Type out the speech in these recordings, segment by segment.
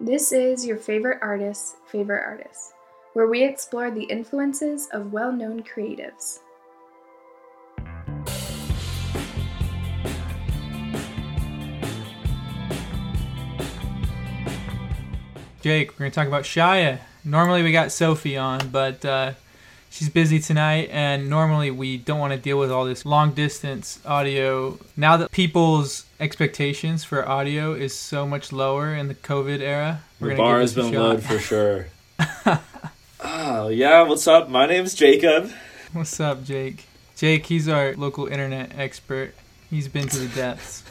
This is your favorite artist's favorite artist, where we explore the influences of well known creatives. Jake, we're going to talk about Shia. Normally we got Sophie on, but uh, she's busy tonight, and normally we don't want to deal with all this long distance audio. Now that people's expectations for audio is so much lower in the COVID era, we're The bar has been shot. low for sure. oh, yeah, what's up? My name's Jacob. What's up, Jake? Jake, he's our local internet expert. He's been to the depths.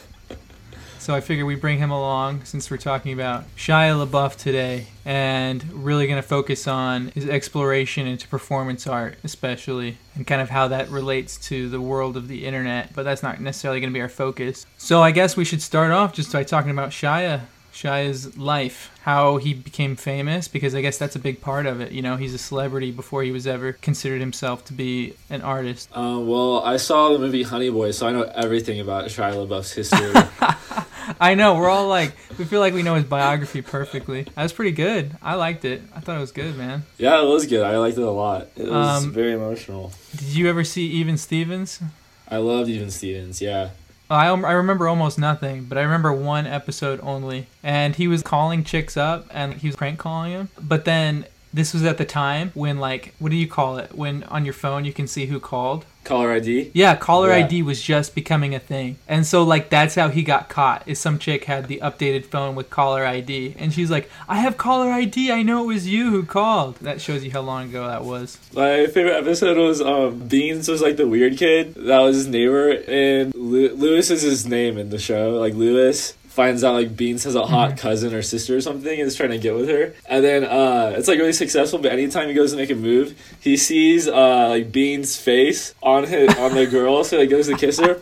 So I figure we bring him along since we're talking about Shia LaBeouf today and really going to focus on his exploration into performance art, especially, and kind of how that relates to the world of the internet. But that's not necessarily going to be our focus. So I guess we should start off just by talking about Shia. Shia's life, how he became famous, because I guess that's a big part of it. You know, he's a celebrity before he was ever considered himself to be an artist. Uh, well, I saw the movie Honey Boy, so I know everything about Shia LaBeouf's history. I know, we're all like, we feel like we know his biography perfectly. That was pretty good. I liked it. I thought it was good, man. yeah, it was good. I liked it a lot. It was Um, very emotional. Did you ever see Even Stevens? I loved Even Stevens, yeah. I, I remember almost nothing, but I remember one episode only. And he was calling chicks up and he was prank calling them. But then this was at the time when, like, what do you call it? When on your phone you can see who called? Caller ID? Yeah, caller Yeah. ID was just becoming a thing. And so like that's how he got caught. Is some chick had the updated phone with caller ID and she's like, "I have caller ID. I know it was you who called." That shows you how long ago that was. My favorite episode was um, Beans was like the weird kid. That was his neighbor, and Lu- Lewis is his name in the show. Like Lewis finds out like Beans has a hot cousin or sister or something and is trying to get with her. And then uh, it's like really successful. But anytime he goes to make a move, he sees uh, like Beans' face on his on the girl, so he goes to kiss her,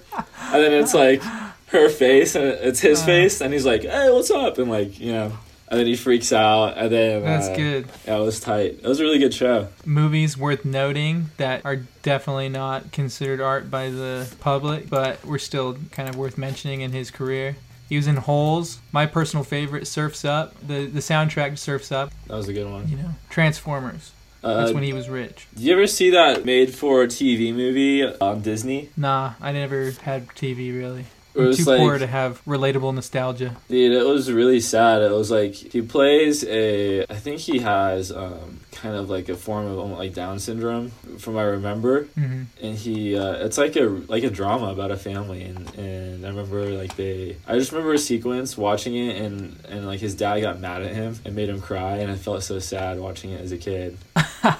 and then it's like her face and it's his Uh. face, and he's like, "Hey, what's up?" And like you know. And then he freaks out, and then That's uh, good. Yeah, it was tight. It was a really good show. Movies worth noting that are definitely not considered art by the public, but were still kind of worth mentioning in his career. He was in Holes, my personal favorite, Surfs Up. The the soundtrack Surfs Up, That was a good one. you know. Transformers. Uh, That's when he was rich. Did you ever see that made for TV movie on Disney? Nah, I never had TV really. Too like, poor to have relatable nostalgia. dude, it was really sad. It was like he plays a, I think he has um, kind of like a form of like Down syndrome, from what I remember. hmm And he, uh, it's like a like a drama about a family, and and I remember like they, I just remember a sequence watching it, and and like his dad got mad at him and made him cry, and I felt so sad watching it as a kid.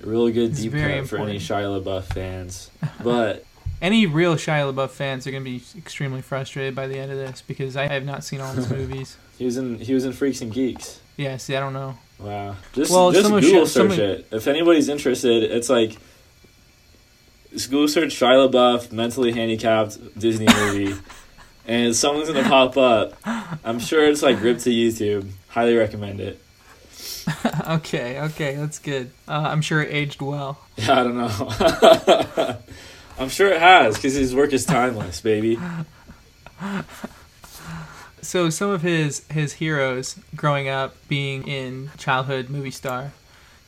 A really good It's deep cut for any. Shia LaBeouf fans, but. Any real Shia LaBeouf fans are going to be extremely frustrated by the end of this because I have not seen all his movies. He was in he was in Freaks and Geeks. Yeah, see, I don't know. Wow. Just Well, just Google search it. If anybody's interested, it's like Google search Shia LaBeouf mentally handicapped Disney movie, and someone's gonna pop up. I'm sure it's like ripped to YouTube. Highly recommend it. okay, okay, that's good. Uh, I'm sure it aged well. Yeah, I don't know. I'm sure it has because his work is timeless, baby. So some of his his heroes growing up being in childhood movie star,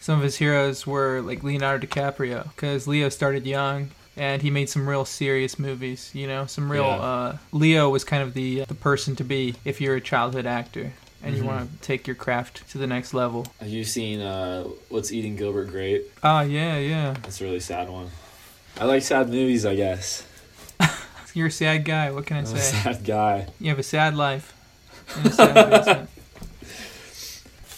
some of his heroes were like Leonardo DiCaprio because Leo started young and he made some real serious movies. You know, some real. Yeah. Uh, Leo was kind of the the person to be if you're a childhood actor and you Mhm. want to take your craft to the next level. Have you seen uh, What's Eating Gilbert Grape? Oh yeah, yeah. That's a really sad one. I like sad movies, I guess. You're a sad guy. What can I I'm a say? sad guy. You have a sad life a sad.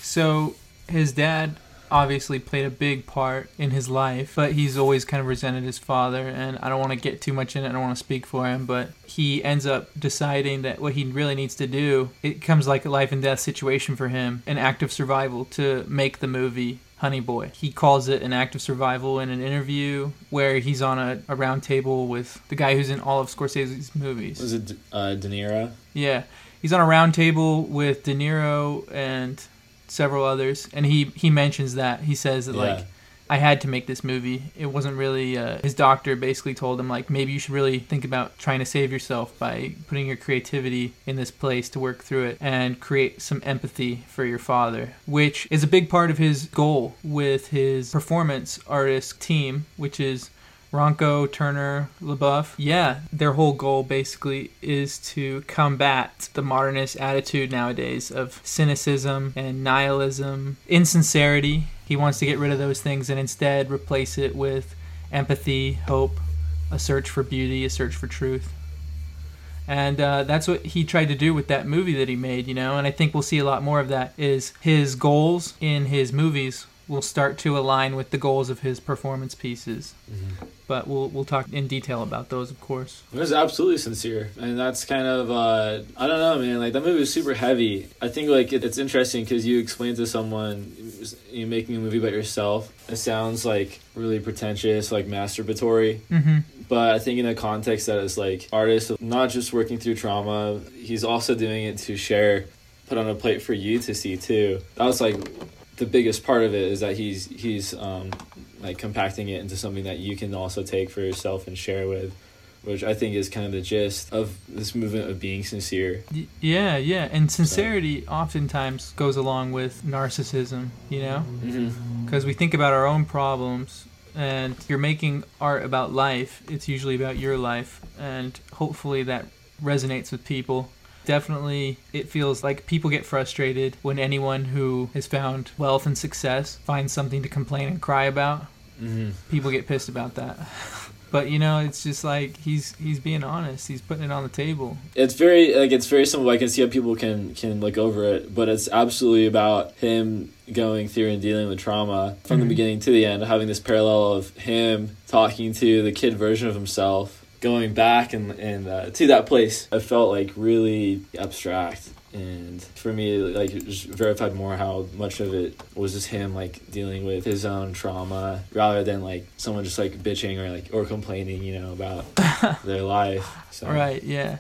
So his dad obviously played a big part in his life, but he's always kind of resented his father. And I don't want to get too much in it. I don't want to speak for him, but he ends up deciding that what he really needs to do it comes like a life and death situation for him, an act of survival to make the movie. Honey Boy. He calls it an act of survival in an interview where he's on a, a round table with the guy who's in all of Scorsese's movies. Was it uh, De Niro? Yeah, he's on a round table with De Niro and several others, and he he mentions that he says that Yeah. like I had to make this movie. It wasn't really uh, his doctor basically told him like maybe you should really think about trying to save yourself by putting your creativity in this place to work through it and create some empathy for your father, which is a big part of his goal with his performance artist team, which is Rönkkö, Turner, LaBeouf. Yeah, their whole goal basically is to combat the modernist attitude nowadays of cynicism and nihilism, insincerity. He wants to get rid of those things and instead replace it with empathy, hope, a search for beauty, a search for truth. And uh, that's what he tried to do with that movie that he made, you know. And I think we'll see a lot more of that. Is his goals in his movies will start to align with the goals of his performance pieces. Mm-hmm. But we'll we'll talk in detail about those, of course. It was absolutely sincere, and that's kind of uh, I don't know, man. Like that movie was super heavy. I think like it, it's interesting because you explain to someone you making a movie about yourself. It sounds like really pretentious, like masturbatory. Mm-hmm. But I think in the context that it's like artist not just working through trauma, he's also doing it to share, put on a plate for you to see too. That was like the biggest part of it is that he's he's um, like compacting it into something that you can also take for yourself and share with which I think is kind of the gist of this movement of being sincere. Yeah, yeah, and sincerity so. oftentimes goes along with narcissism, you know, because mm-hmm. we think about our own problems, and you're making art about life. It's usually about your life, and hopefully that resonates with people definitely it feels like people get frustrated when anyone who has found wealth and success finds something to complain and cry about. Mm-hmm. People get pissed about that. but you know it's just like he's he's being honest he's putting it on the table it's very like it's very simple i can see how people can can look over it but it's absolutely about him going through and dealing with trauma from mm-hmm. the beginning to the end having this parallel of him talking to the kid version of himself going back and and uh, to that place, I felt like really abstract. And for me, like it just verified more how much of it was just him like dealing with his own trauma rather than like someone just like bitching or like or complaining, you know, about their life. So. Right. Yeah.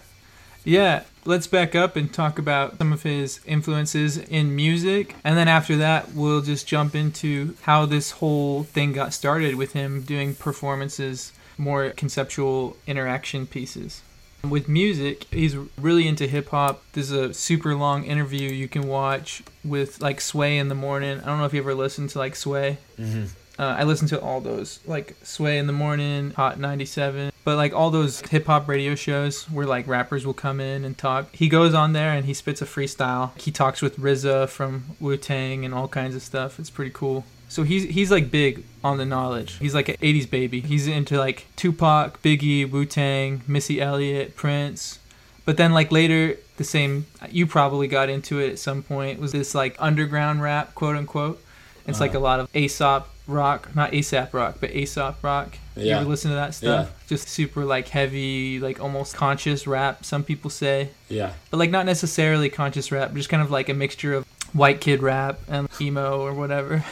Yeah, let's back up and talk about some of his influences in music. And then after that, we'll just jump into how this whole thing got started with him doing performances more conceptual interaction pieces. With music, he's really into hip hop. There's a super long interview you can watch with like Sway in the morning. I don't know if you ever listened to like Sway. Mm-hmm. Uh, I listen to all those, like Sway in the morning, Hot 97, but like all those hip hop radio shows where like rappers will come in and talk. He goes on there and he spits a freestyle. He talks with RZA from Wu Tang and all kinds of stuff. It's pretty cool. So he's he's like big on the knowledge. He's like an 80s baby. He's into like Tupac, Biggie, Wu Tang, Missy Elliott, Prince. But then like later, the same you probably got into it at some point was this like underground rap, quote unquote. It's uh like a lot of Aesop rock, not ASAP rock, but Aesop rock. Yeah. You ever listen to that stuff? Yeah. Just super like heavy, like almost conscious rap. Some people say. Yeah. But like not necessarily conscious rap, just kind of like a mixture of white kid rap and emo or whatever.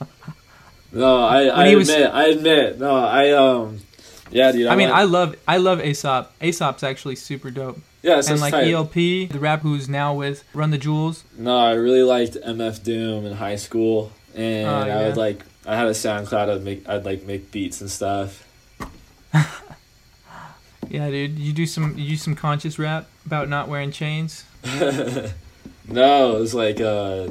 no, I, I admit, was, I admit, no, I um, yeah, dude. I, I mean, I love, I love Aesop. Aesop's actually super dope. Yeah, and like tight. El-P, the rap who's now with Run the Jewels. No, I really liked MF Doom in high school, and oh, yeah. I would like, I had a SoundCloud. I'd make, I'd like make beats and stuff. yeah, dude. You do some, you do some conscious rap about not wearing chains. no, it was like uh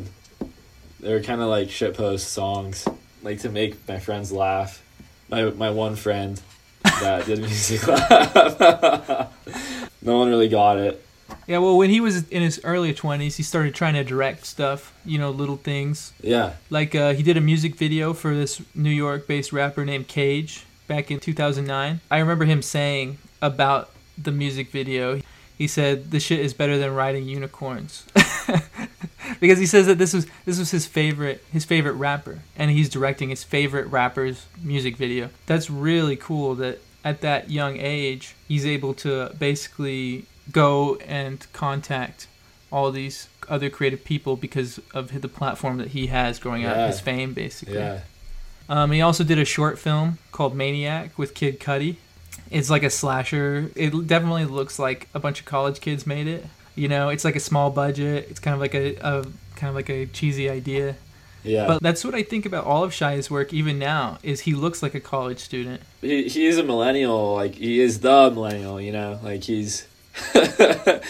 they were kind of like shitpost songs, like to make my friends laugh. My my one friend that did music laugh. no one really got it. Yeah, well, when he was in his early twenties, he started trying to direct stuff. You know, little things. Yeah. Like uh, he did a music video for this New York-based rapper named Cage back in 2009. I remember him saying about the music video. He said, "The shit is better than riding unicorns." because he says that this was this was his favorite his favorite rapper, and he's directing his favorite rapper's music video. That's really cool. That at that young age, he's able to basically go and contact all these other creative people because of the platform that he has growing yeah. his fame, basically. Yeah. Um, he also did a short film called Maniac with Kid Cudi. It's like a slasher. It definitely looks like a bunch of college kids made it. You know, it's like a small budget. It's kind of like a, a kind of like a cheesy idea, Yeah, But that's what I think about all of Shia's work, even now, is he looks like a college student. he he is a millennial. Like he is the millennial. You know, like he's. and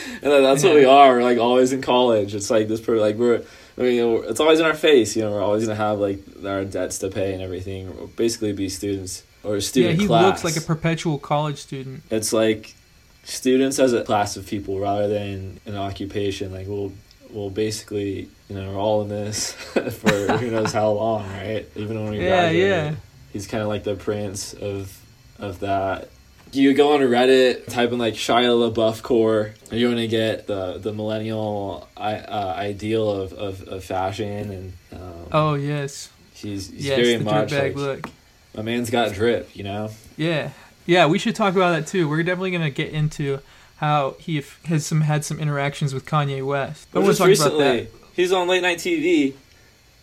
that's what we are. We're like always in college. It's like this. Per- like we're. I mean, it's always in our face. You know, we're always gonna have like our debts to pay and everything. We'll basically, be students or a Yeah, he class. looks like a perpetual college student. it's like students as a class of people rather than an occupation. Like we'll we'll basically you know we're all in this for who knows how long, right? Even when we Yeah, graduate, yeah. he's kind of like the prince of of that. You go on Reddit, type in like Shia LaBeouf core, and you're gonna get the the millennial I, uh, ideal of, of, of fashion, and um, Oh yes, he's, he's yes, very the much like look. my man's got drip, you know. Yeah, yeah. We should talk about that too. We're definitely gonna get into how he has some had some interactions with Kanye West. But we'll just talk recently, about that. he's on late night TV,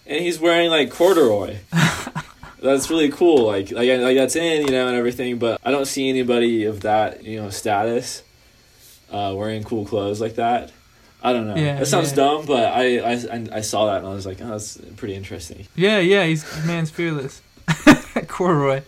and he's wearing like corduroy. that's really cool. Like, like, like that's in, you know, and everything. But I don't see anybody of that, you know, status, uh, wearing cool clothes like that. I don't know. Yeah, it sounds yeah. dumb, but I, I, I- I saw that and I was like, oh, that's pretty interesting. Yeah, yeah. He's man's fearless. Corduroy.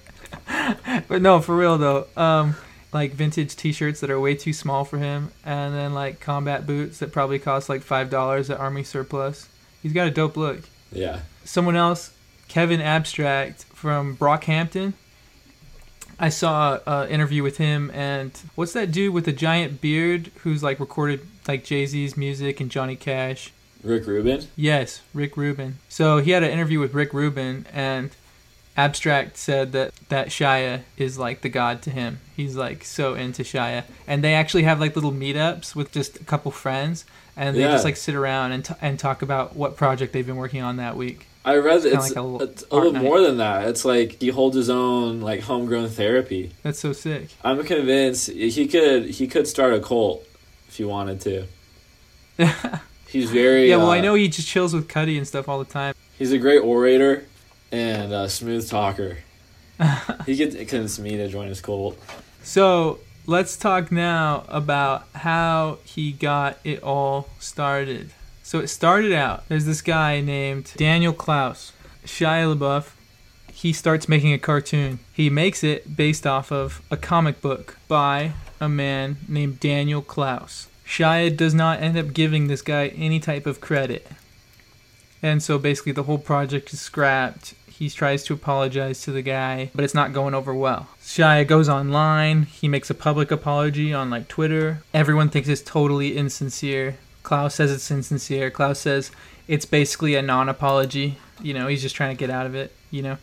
but no, for real though. Um, like vintage T-shirts that are way too small for him, and then like combat boots that probably cost like five dollars at Army Surplus. He's got a dope look. Yeah. someone else, Kevin Abstract from Brockhampton. I saw an interview with him, and what's that dude with the giant beard who's like recorded like Jay Z's music and Johnny Cash? Rick Rubin. Yes, Rick Rubin. So he had an interview with Rick Rubin, and Abstract said that that Shia is like the god to him. He's like so into Shia, and they actually have like little meetups with just a couple friends, and they Yeah. just like sit around and t- and talk about what project they've been working on that week. I read that it's, like a little it's a little night. more than that. It's like he holds his own like homegrown therapy. That's so sick. I'm convinced he could he could start a cult if he wanted to. He's very Yeah, well, I uh, know he just chills with Cudi and stuff all the time. he's a great orator and a smooth talker. he could convince me to join his cult. So let's talk now about how he got it all started. So it started out. There's this guy named Daniel Clowes, Shia LaBeouf. He starts making a cartoon. He makes it based off of a comic book by a man named Daniel Clowes. Shia does not end up giving this guy any type of credit. And so basically the whole project is scrapped. He tries to apologize to the guy, but it's not going over well. Shia goes online. He makes a public apology on like Twitter. Everyone thinks it's totally insincere. Clowes says it's insincere. Clowes says it's basically a non-apology. You know, he's just trying to get out of it. You know,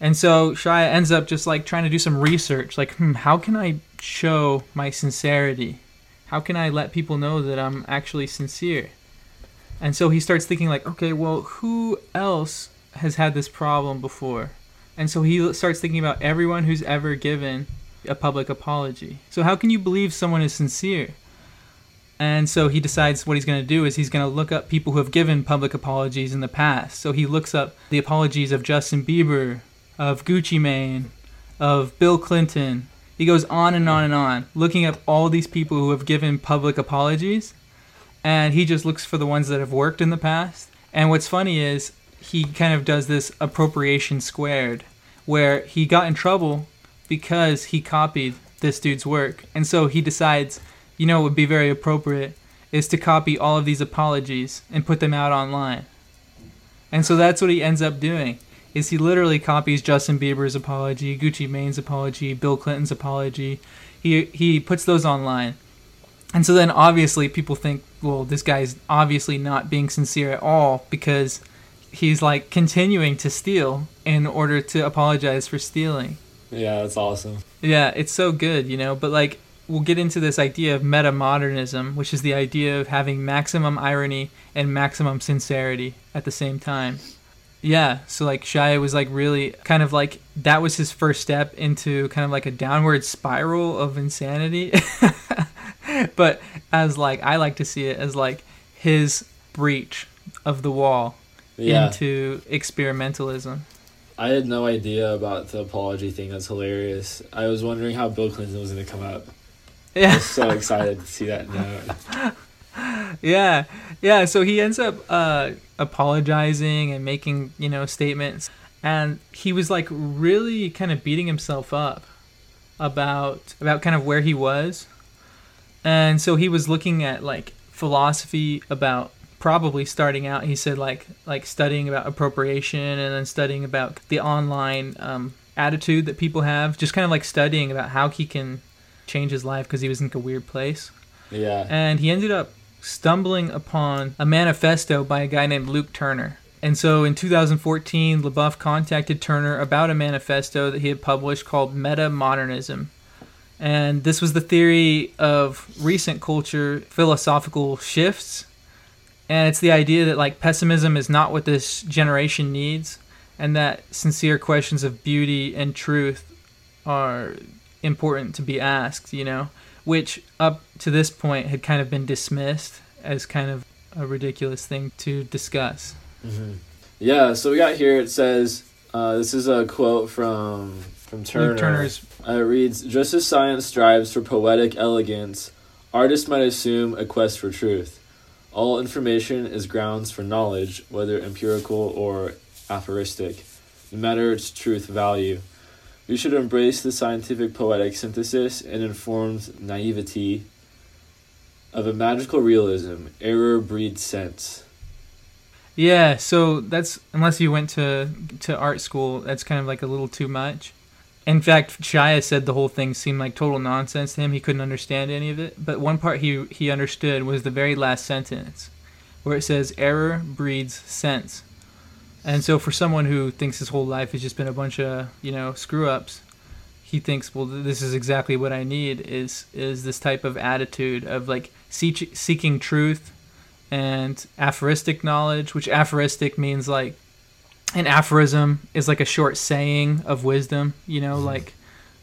and so Shia ends up just like trying to do some research. Like, hmm, how can I show my sincerity? How can I let people know that I'm actually sincere? And so he starts thinking like, okay, well, who else has had this problem before? And so he starts thinking about everyone who's ever given a public apology. So how can you believe someone is sincere? And so he decides what he's going to do is he's going to look up people who have given public apologies in the past. So he looks up the apologies of Justin Bieber, of Gucci Mane, of Bill Clinton. He goes on and on and on, looking up all these people who have given public apologies. And he just looks for the ones that have worked in the past. And what's funny is he kind of does this appropriation squared, where he got in trouble because he copied this dude's work. And so he decides, you know, would be very appropriate is to copy all of these apologies and put them out online. And so that's what he ends up doing. Is he literally copies Justin Bieber's apology, Gucci Mane's apology, Bill Clinton's apology. He he puts those online. And so then obviously people think, well, this guy's obviously not being sincere at all because he's like continuing to steal in order to apologize for stealing. Yeah, that's awesome. Yeah, it's so good, you know, but like we'll get into this idea of meta modernism, which is the idea of having maximum irony and maximum sincerity at the same time. Yeah, so like Shia was like really kind of like that was his first step into kind of like a downward spiral of insanity. but as like I like to see it as like his breach of the wall Yeah, into experimentalism. I had no idea about the apology thing. That's hilarious. I was wondering how Bill Clinton was going to come up. I Yeah. was so excited to see that note. Yeah, yeah, so he ends up uh, apologizing and making, you know, statements. And he was like really kind of beating himself up about about kind of where he was. And so he was looking at like philosophy about probably starting out he said like like studying about appropriation and then studying about the online um, attitude that people have just kind of like studying about how he can change his life because he was in a weird place Yeah. and he ended up stumbling upon a manifesto by a guy named Luke Turner. And so in 2014, LaBeouf contacted Turner about a manifesto that he had published called Meta Modernism. And this was the theory of recent culture philosophical shifts. And it's the idea that like pessimism is not what this generation needs and that sincere questions of beauty and truth are important to be asked, you know, which up to this point had kind of been dismissed as kind of a ridiculous thing to discuss. Yeah, so we got here. It says uh, this is a quote from from Turner. Luke Turner's Uh, it reads: "Just as science strives for poetic elegance, artists might assume a quest for truth. All information is grounds for knowledge, whether empirical or aphoristic, no matter its truth value. We should embrace the scientific poetic synthesis and informed naivety of a magical realism. Error breeds sense." Yeah, so that's unless you went to to art school, that's kind of like a little too much. In fact, Shia said the whole thing seemed like total nonsense to him. He couldn't understand any of it. But one part he he understood was the very last sentence, where it says "error breeds sense." And so, for someone who thinks his whole life has just been a bunch of you know screw ups, he thinks, well, this is exactly what I need is is this type of attitude of like seek, seeking truth and aphoristic knowledge, which aphoristic means like an aphorism is like a short saying of wisdom, you know, mm-hmm. like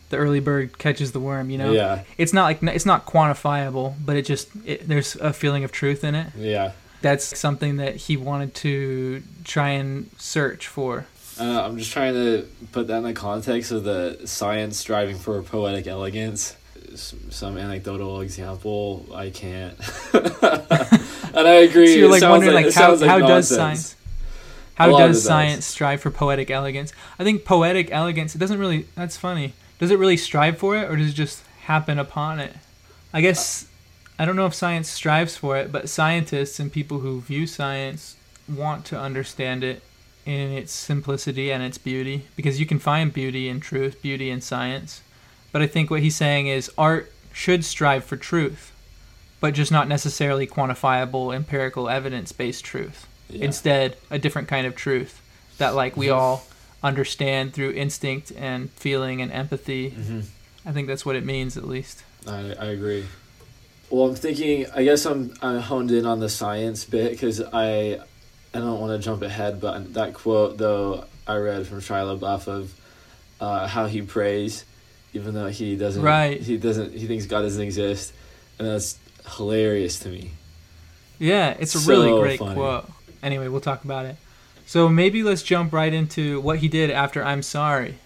the early bird catches the worm, you know. Yeah, It's not like it's not quantifiable, but it just it, there's a feeling of truth in it. yeah. That's something that he wanted to try and search for. Uh, I'm just trying to put that in the context of the science striving for poetic elegance. Some anecdotal example, I can't. and I agree. So you're like wondering like, like how, like how does science how lot of it does does. science strive for poetic elegance? I think poetic elegance it doesn't really that's funny. Does it really strive for it or does it just happen upon it? I guess I don't know if science strives for it, but scientists and people who view science want to understand it in its simplicity and its beauty because you can find beauty in truth, beauty in science. But I think what he's saying is art should strive for truth, but just not necessarily quantifiable, empirical, evidence based truth. Yeah. Instead, a different kind of truth that, like, we all understand through instinct and feeling and empathy. Mhm. I think that's what it means, at least. I, I agree. Well, I'm thinking. I guess I'm I'm honed in on the science bit because I I don't want to jump ahead, but that quote though I read from Shia LaBeouf of uh, how he prays, even though he doesn't. Right. He doesn't. He thinks God doesn't exist, and that's hilarious to me. Yeah, it's a So really great funny. quote. Anyway, we'll talk about it. So maybe let's jump right into what he did after I'm Sorry.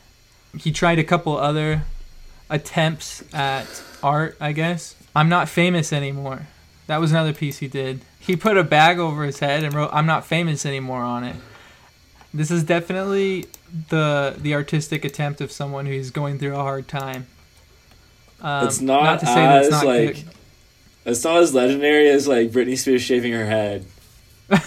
He tried a couple other attempts at art, I guess. I'm not famous anymore. That was another piece he did. He put a bag over his head and wrote I'm not famous anymore on it. This is definitely the the artistic attempt of someone who's going through a hard time. Um, It's not as, like- It's not as legendary as like Britney Spears shaving her head.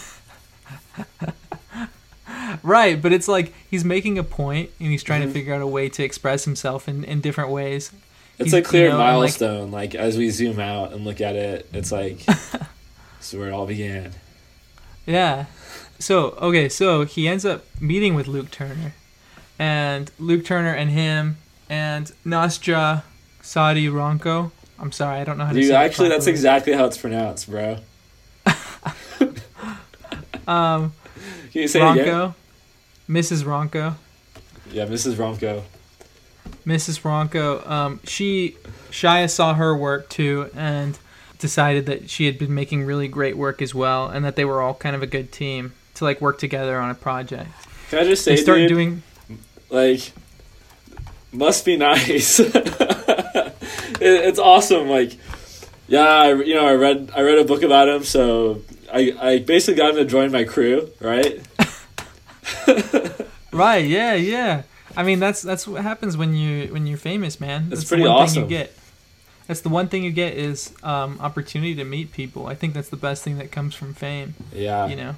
Right, but it's like he's making a point and he's trying Mhm. to figure out a way to express himself in, in different ways. It's a clear you know, and, like- milestone. Like, as we zoom out and look at it, it's like this is where it all began. Yeah. So, okay, so he ends up meeting with Luke Turner. And Luke Turner and him and Nastja Säde Rönkkö. I'm sorry, I don't know how to Dude, say it actually, that's exactly how it's pronounced, bro. Um, Can you say it again? Rönkkö. Mrs. Rönkkö. Yeah, Mrs. Romko. Mrs. Rönkkö, um, she Shia saw her work too and decided that she had been making really great work as well, and that they were all kind of a good team to like work together on a project. Can I just say, They started dude, doing like, must be nice. it, it's awesome. Like, yeah, I, you know, I read I read a book about him, so I, I basically got him to join my crew, right? Right? Yeah, yeah. I mean, that's that's what happens when you when you're famous, man. That's the pretty one awesome. thing you get. That's the one thing you get is um, opportunity to meet people. I think that's the best thing that comes from fame. Yeah. You know.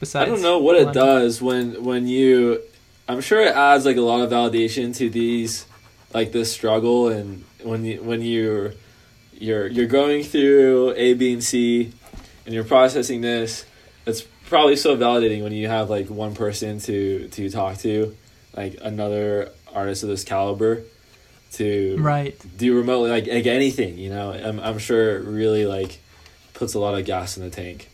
Besides, I don't know what it does when when you. I'm sure it adds like a lot of validation to these, like this struggle, and when you when you're, you're you're going through A, B, and C, and you're processing this. It's probably so validating when you have like one person to to talk to, like another artist of this caliber, to Right. do remotely like like anything. You know, I'm I'm sure it really like puts a lot of gas in the tank.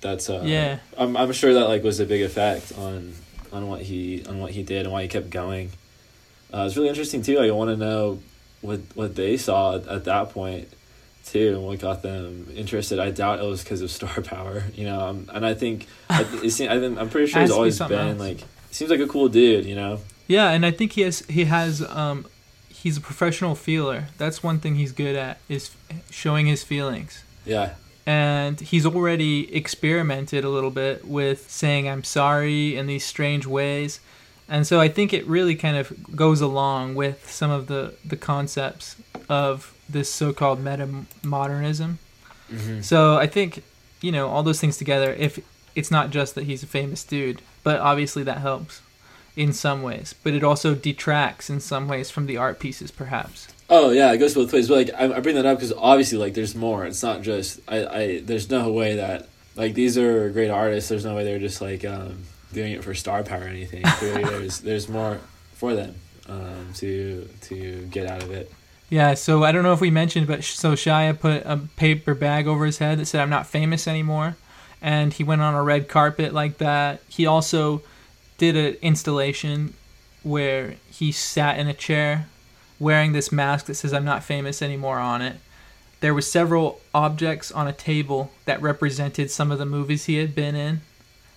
That's uh Yeah. I'm I'm sure that like was a big effect on on what he on what he did and why he kept going. Uh, it's really interesting too. Like, I want to know what what they saw at, at that point too, and what got them interested. I doubt it was because of star power, you know. Um, and I think I, it seem, I think, I'm pretty sure he's always been else. like seems like a cool dude, you know. Yeah, and I think he has he has um, he's a professional feeler. That's one thing he's good at is showing his feelings. Yeah, and he's already experimented a little bit with saying I'm sorry in these strange ways. And so I think it really kind of goes along with some of the, the concepts of this so-called meta modernism. mm-hmm. So I think, you know, all those things together, if it's not just that he's a famous dude, but obviously that helps in some ways, but it also detracts in some ways from the art pieces perhaps. Oh yeah, it goes both ways. But like I, I bring that up because obviously like there's more. It's not just I, I. There's no way that like these are great artists. There's no way they're just like um, doing it for star power or anything. There's there's more for them um, to to get out of it. Yeah, so I don't know if we mentioned, but sh- so Shia put a paper bag over his head that said, I'm not famous anymore. And he went on a red carpet like that. He also did an installation where he sat in a chair wearing this mask that says, I'm not famous anymore on it. There were several objects on a table that represented some of the movies he had been in.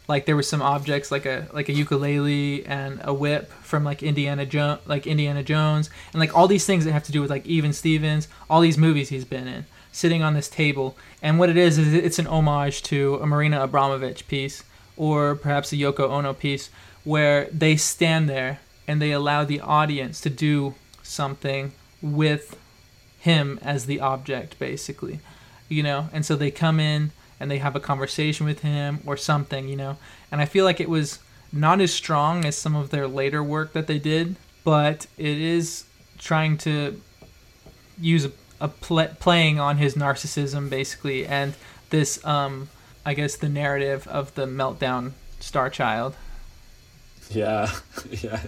Like there were some objects like a like a ukulele and a whip from like Indiana Jo- like Indiana Jones and like all these things that have to do with like Even Stevens, all these movies he's been in, sitting on this table. And what it is is it's an homage to a Marina Abramovich piece or perhaps a Yoko Ono piece where they stand there and they allow the audience to do something with him as the object basically you know and so they come in and they have a conversation with him or something you know and i feel like it was not as strong as some of their later work that they did but it is trying to use a, pl- playing on his narcissism basically and this um i guess the narrative of the meltdown star child Yeah, yeah.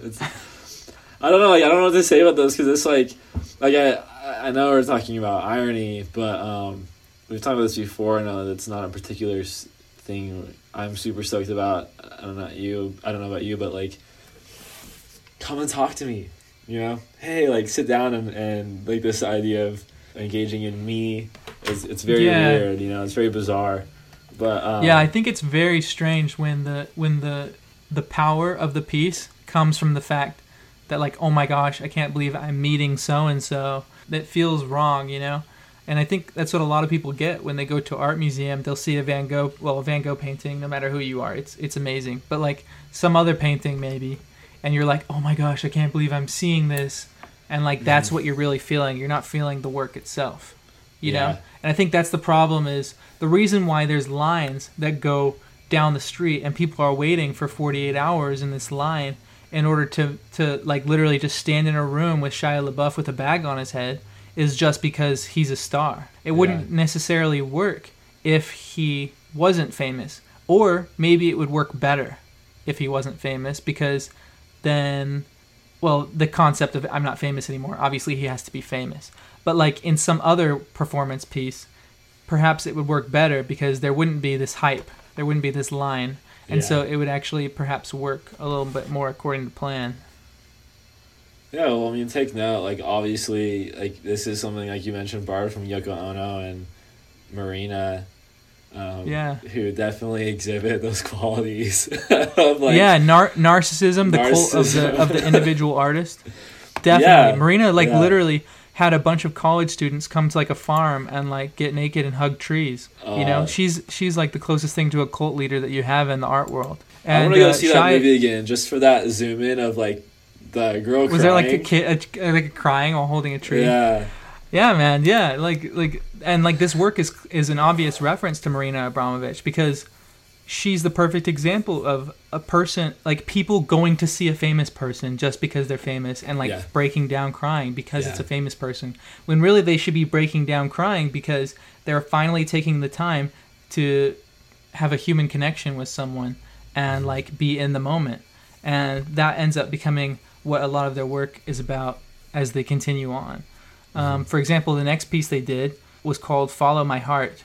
I don't know. Like I don't know what to say about this because it's like, like I I know we're talking about irony, but um, we've talked about this before. I know that's not a particular thing I'm super stoked about. I don't know you. I don't know about you, but like, come and talk to me. You know, hey, like sit down and and like this idea of engaging in me is it's very Yeah. weird. You know, it's very bizarre. But um, yeah i think it's very strange when the when the the power of the piece comes from the fact that like oh my gosh i can't believe i'm meeting so and so that feels wrong you know and i think that's what a lot of people get when they go to art museum they'll see a van gogh well a van gogh painting no matter who you are it's it's amazing but like some other painting maybe and you're like oh my gosh i can't believe i'm seeing this and like that's what you're really feeling you're not feeling the work itself you Yeah. know and i think that's the problem is the reason why there's lines that go down the street and people are waiting for 48 hours in this line in order to to like literally just stand in a room with Shia LaBeouf with a bag on his head is just because he's a star. It wouldn't Yeah. necessarily work if he wasn't famous or maybe it would work better if he wasn't famous because then well the concept of I'm not famous anymore. Obviously he has to be famous. But like in some other performance piece perhaps it would work better because there wouldn't be this hype. There wouldn't be this line. And so it would actually perhaps work a little bit more according to plan. Yeah, well, I mean, take note. Like, obviously, like this is something like you mentioned, borrowed from Yoko Ono and Marina. Um, Yeah. who definitely exhibit those qualities of like yeah nar- narcissism the cult of the of the individual artist definitely Yeah, marina like yeah. literally had a bunch of college students come to like a farm and like get naked and hug trees. you know, Uh. she's she's like the closest thing to a cult leader that you have in the art world. I want to go uh, see Shia- that movie again just for that zoom in of like the girl. Was there like a crying. kid a, like crying while holding a tree? Yeah. Yeah, man. Yeah, like like and like this work is is an obvious reference to Marina Abramovich because she's the perfect example of a person like people going to see a famous person just because they're famous and like Yeah. breaking down crying because it's a famous person when really they should be breaking down crying because they're finally taking the time to have a human connection with someone and mm-hmm. like be in the moment and that ends up becoming what a lot of their work is about as they continue on um, for example the next piece they did was called follow my heart.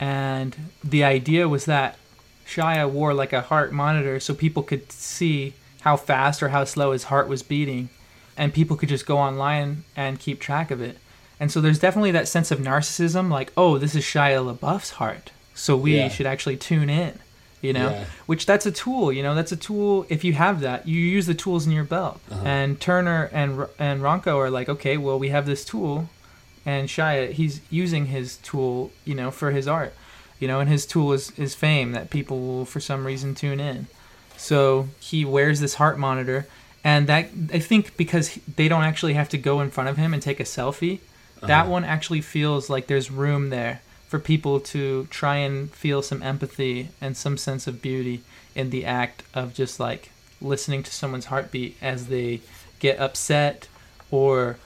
And the idea was that shia wore like a heart monitor so people could see how fast or how slow his heart was beating. And people could just go online and keep track of it. And so there's definitely that sense of narcissism like oh this is shia labeouf's heart. So we Yeah. should actually tune in you know Yeah. which that's a tool you know that's a tool if you have that you use the tools in your belt Uh-huh. and turner and and rönkkö are like okay well we have this tool and shia he's using his tool you know for his art you know and his tool is is fame that people will for some reason tune in so he wears this heart monitor and that i think because they don't actually have to go in front of him and take a selfie that Uh-huh. one actually feels like there's room there for people to try and feel some empathy and some sense of beauty in the act of just like listening to someone's heartbeat as they get upset or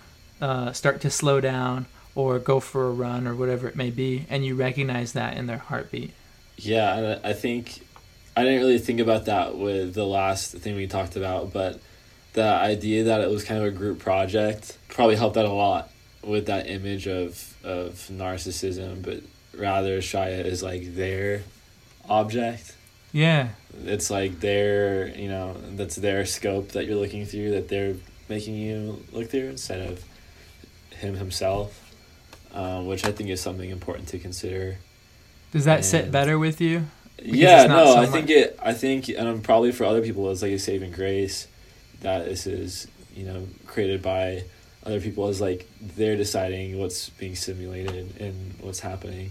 uh, start to slow down or go for a run or whatever it may be and you recognize that in their heartbeat. Yeah, I think I didn't really think about that with the last thing we talked about, but the idea that it was kind of a group project probably helped out a lot with that image of of narcissism, but rather Shia is like their object. yeah It's like their, you know, that's their scope that you're looking through, that they're making you look through instead of him himself, um, which I think is something important to consider. does that sit better with you yeah no so i think it i think and probably for other people it's like a saving grace that this is you know created by other people as like they're deciding what's being simulated and what's happening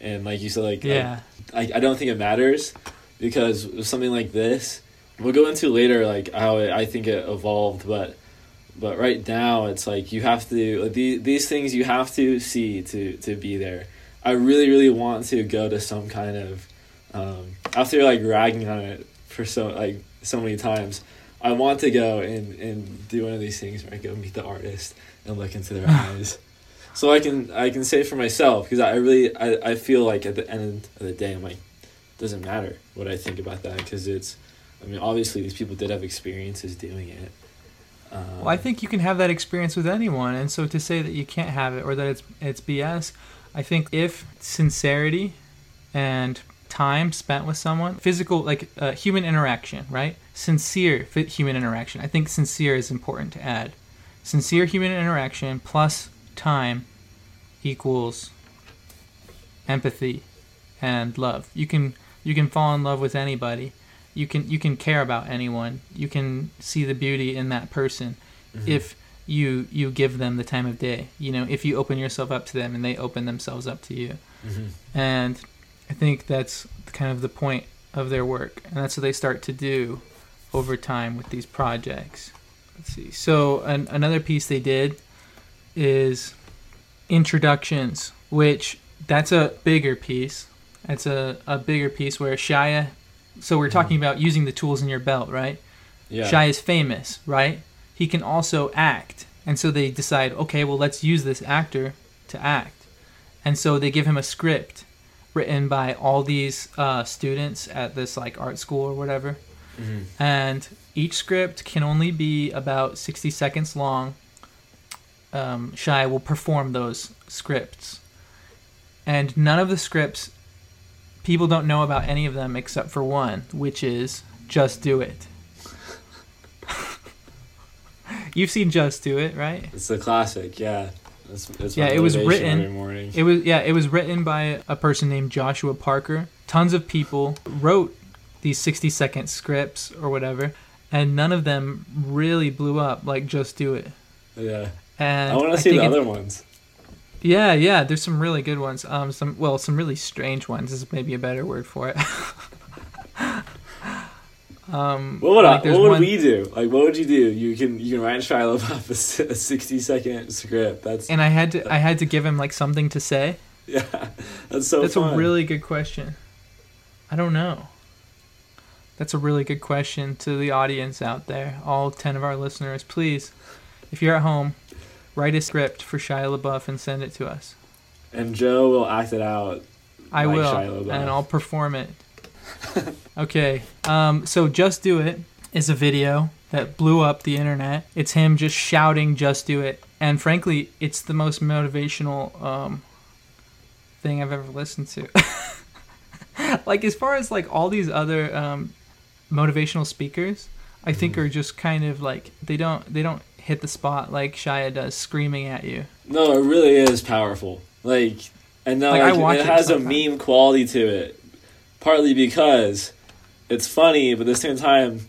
and like you said like I- yeah. I, I don't think it matters because with something like this we'll go into later like how it, i think it evolved but but right now it's like you have to like these, these things you have to see to to be there. I really really want to go to some kind of um, after like ragging on it for so like so many times i want to go and and do one of these things where i go meet the artist and look into their eyes so i can i can say for myself because i really I, I feel like at the end of the day i'm like doesn't matter what i think about that because it's i mean obviously these people did have experiences doing it um, Well, I think you can have that experience with anyone, and so to say that you can't have it or that it's it's BS, I think if sincerity and time spent with someone, physical like uh, human interaction, right? Sincere human interaction. I think sincere is important to add. Sincere human interaction plus time equals empathy and love. You can you can fall in love with anybody. You can you can care about anyone. You can see the beauty in that person mhm. if you you give them the time of day. You know, if you open yourself up to them and they open themselves up to you. Mhm. And I think that's kind of the point of their work, and that's what they start to do over time with these projects. Let's see. So an, another piece they did is introductions, which that's a bigger piece. That's a, a bigger piece where Shia. So we're talking about using the tools in your belt, right? yeah Shia is famous, right? He can also act. And so they decide, okay, well, let's use this actor to act. And so they give him a script written by all these uh, students at this like art school or whatever. Mhm. And each script can only be about 60 seconds long. Um, Shia will perform those scripts. And none of the scripts, people don't know about any of them except for one, which is Just Do It. You've seen Just Do It, right? it's the classic yeah it's, it's Yeah, it was written- It was yeah, it was written by a person named Joshua Parker. Tons of people wrote these 60 second scripts or whatever, and none of them really blew up like Just Do It. yeah And I want to see the it- other ones. Yeah, yeah. There's some really good ones. Um, some well, some really strange ones is maybe a better word for it. um, What would like I, what would one- we do? Like, what would you do? You can you can write Shia LaBeouf a a sixty second script. That's And I had to I had to give him like something to say. yeah, that's so. That's fun. a really good question. I don't know. That's a really good question to the audience out there, all 10 of our listeners. Please, if you're at home, write a script for Shia LaBeouf and send it to us. and Joe will act it out. I Like will, and I'll perform it. okay, um, so Just Do It is a video that blew up the internet. It's him just shouting, Just Do It. And frankly, it's the most motivational um, thing I've ever listened to. like, as far as like all these other um, motivational speakers, I think Mm-hmm. are just kind of like they don't they don't hit the spot like Shia does, screaming at you. No, it really is powerful. Like, and now Like, I like, it it has a meme quality to it. Partly because it's funny, but at the same time,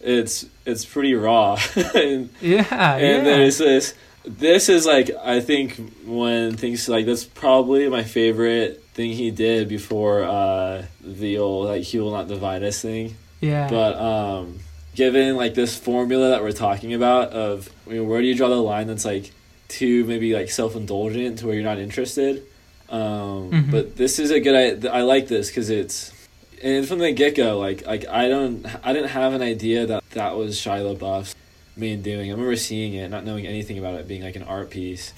it's it's pretty raw. and Yeah, and yeah. there's this. This is like I think when things like that's probably my favorite thing he did before uh the old like he will not divide us thing. yeah. But um, given like this formula that we're talking about of I mean, where do you draw the line that's like too maybe like self indulgent to where you're not interested. Um, Mhm. But this is a good. I I like this because it's and from the get go like like I don't I didn't have an idea that that was Shia LaBeouf's main doing. I remember seeing it, not knowing anything about it being like an art piece,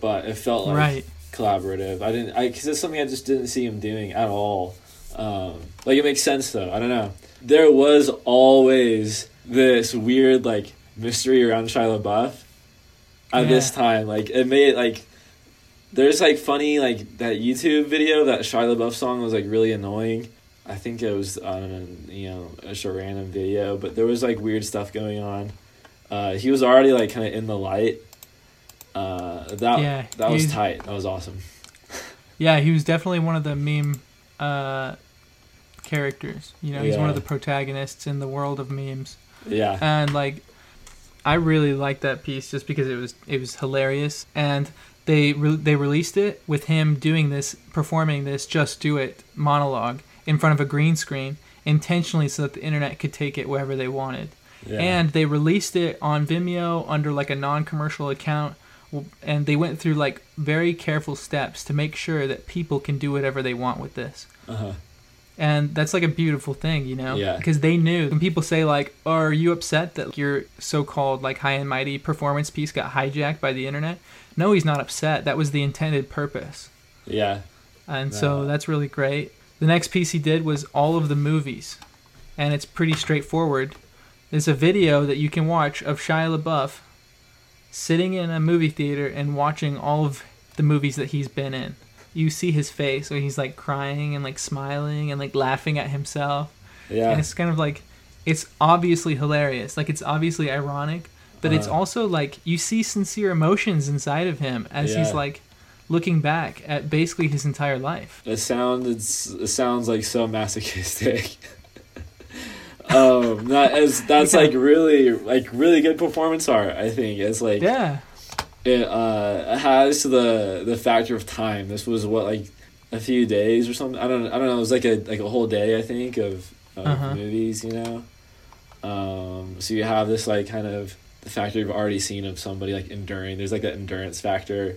but it felt like right. collaborative. I didn't, I because it's something I just didn't see him doing at all. Um, like it makes sense though. I don't know. There was always this weird like mystery around Shia LaBeouf at this time. Like it made like there's like funny like that YouTube video that Shia LaBeouf song was like really annoying. I think it was on you know just a random video, but there was like weird stuff going on. Uh, he was already like kind of in the light. Uh, that Yeah, that was tight. That was awesome. Yeah, he was definitely one of the meme uh, characters. You know, he's one of the protagonists in the world of memes. Yeah, And like, I really liked that piece just because it was it was hilarious, and they re- they released it with him doing this, performing this "Just Do It" monologue in front of a green screen intentionally so that the internet could take it wherever they wanted. yeah. And they released it on Vimeo under like a non-commercial account and they went through like very careful steps to make sure that people can do whatever they want with this. uh-huh. And that's like a beautiful thing, you know? Yeah. Because they knew. When people say like, oh, "Are you upset that your so-called like high and mighty performance piece got hijacked by the internet?" No, he's not upset. That was the intended purpose. yeah, And so that's really great. The next piece he did was all of the movies. And it's pretty straightforward. There's a video that you can watch of Shia LaBeouf sitting in a movie theater and watching all of the movies that he's been in. You see his face where he's like crying and like smiling and like laughing at himself. yeah. And it's kind of like it's obviously hilarious. Like it's obviously ironic, but it's Uh-huh. also like you see sincere emotions inside of him as he's like looking back at basically his entire life. It sounds it sounds like so masochistic. um, that is that's like really like really good performance art. I think it's like Yeah. It uh has the the factor of time. This was what like a few days or something. I don't I don't know. It was like a like a whole day. I think of, of Uh-huh. movies. You know. Um, so you have this like kind of the factor you've already seen of somebody like enduring. There's like that endurance factor,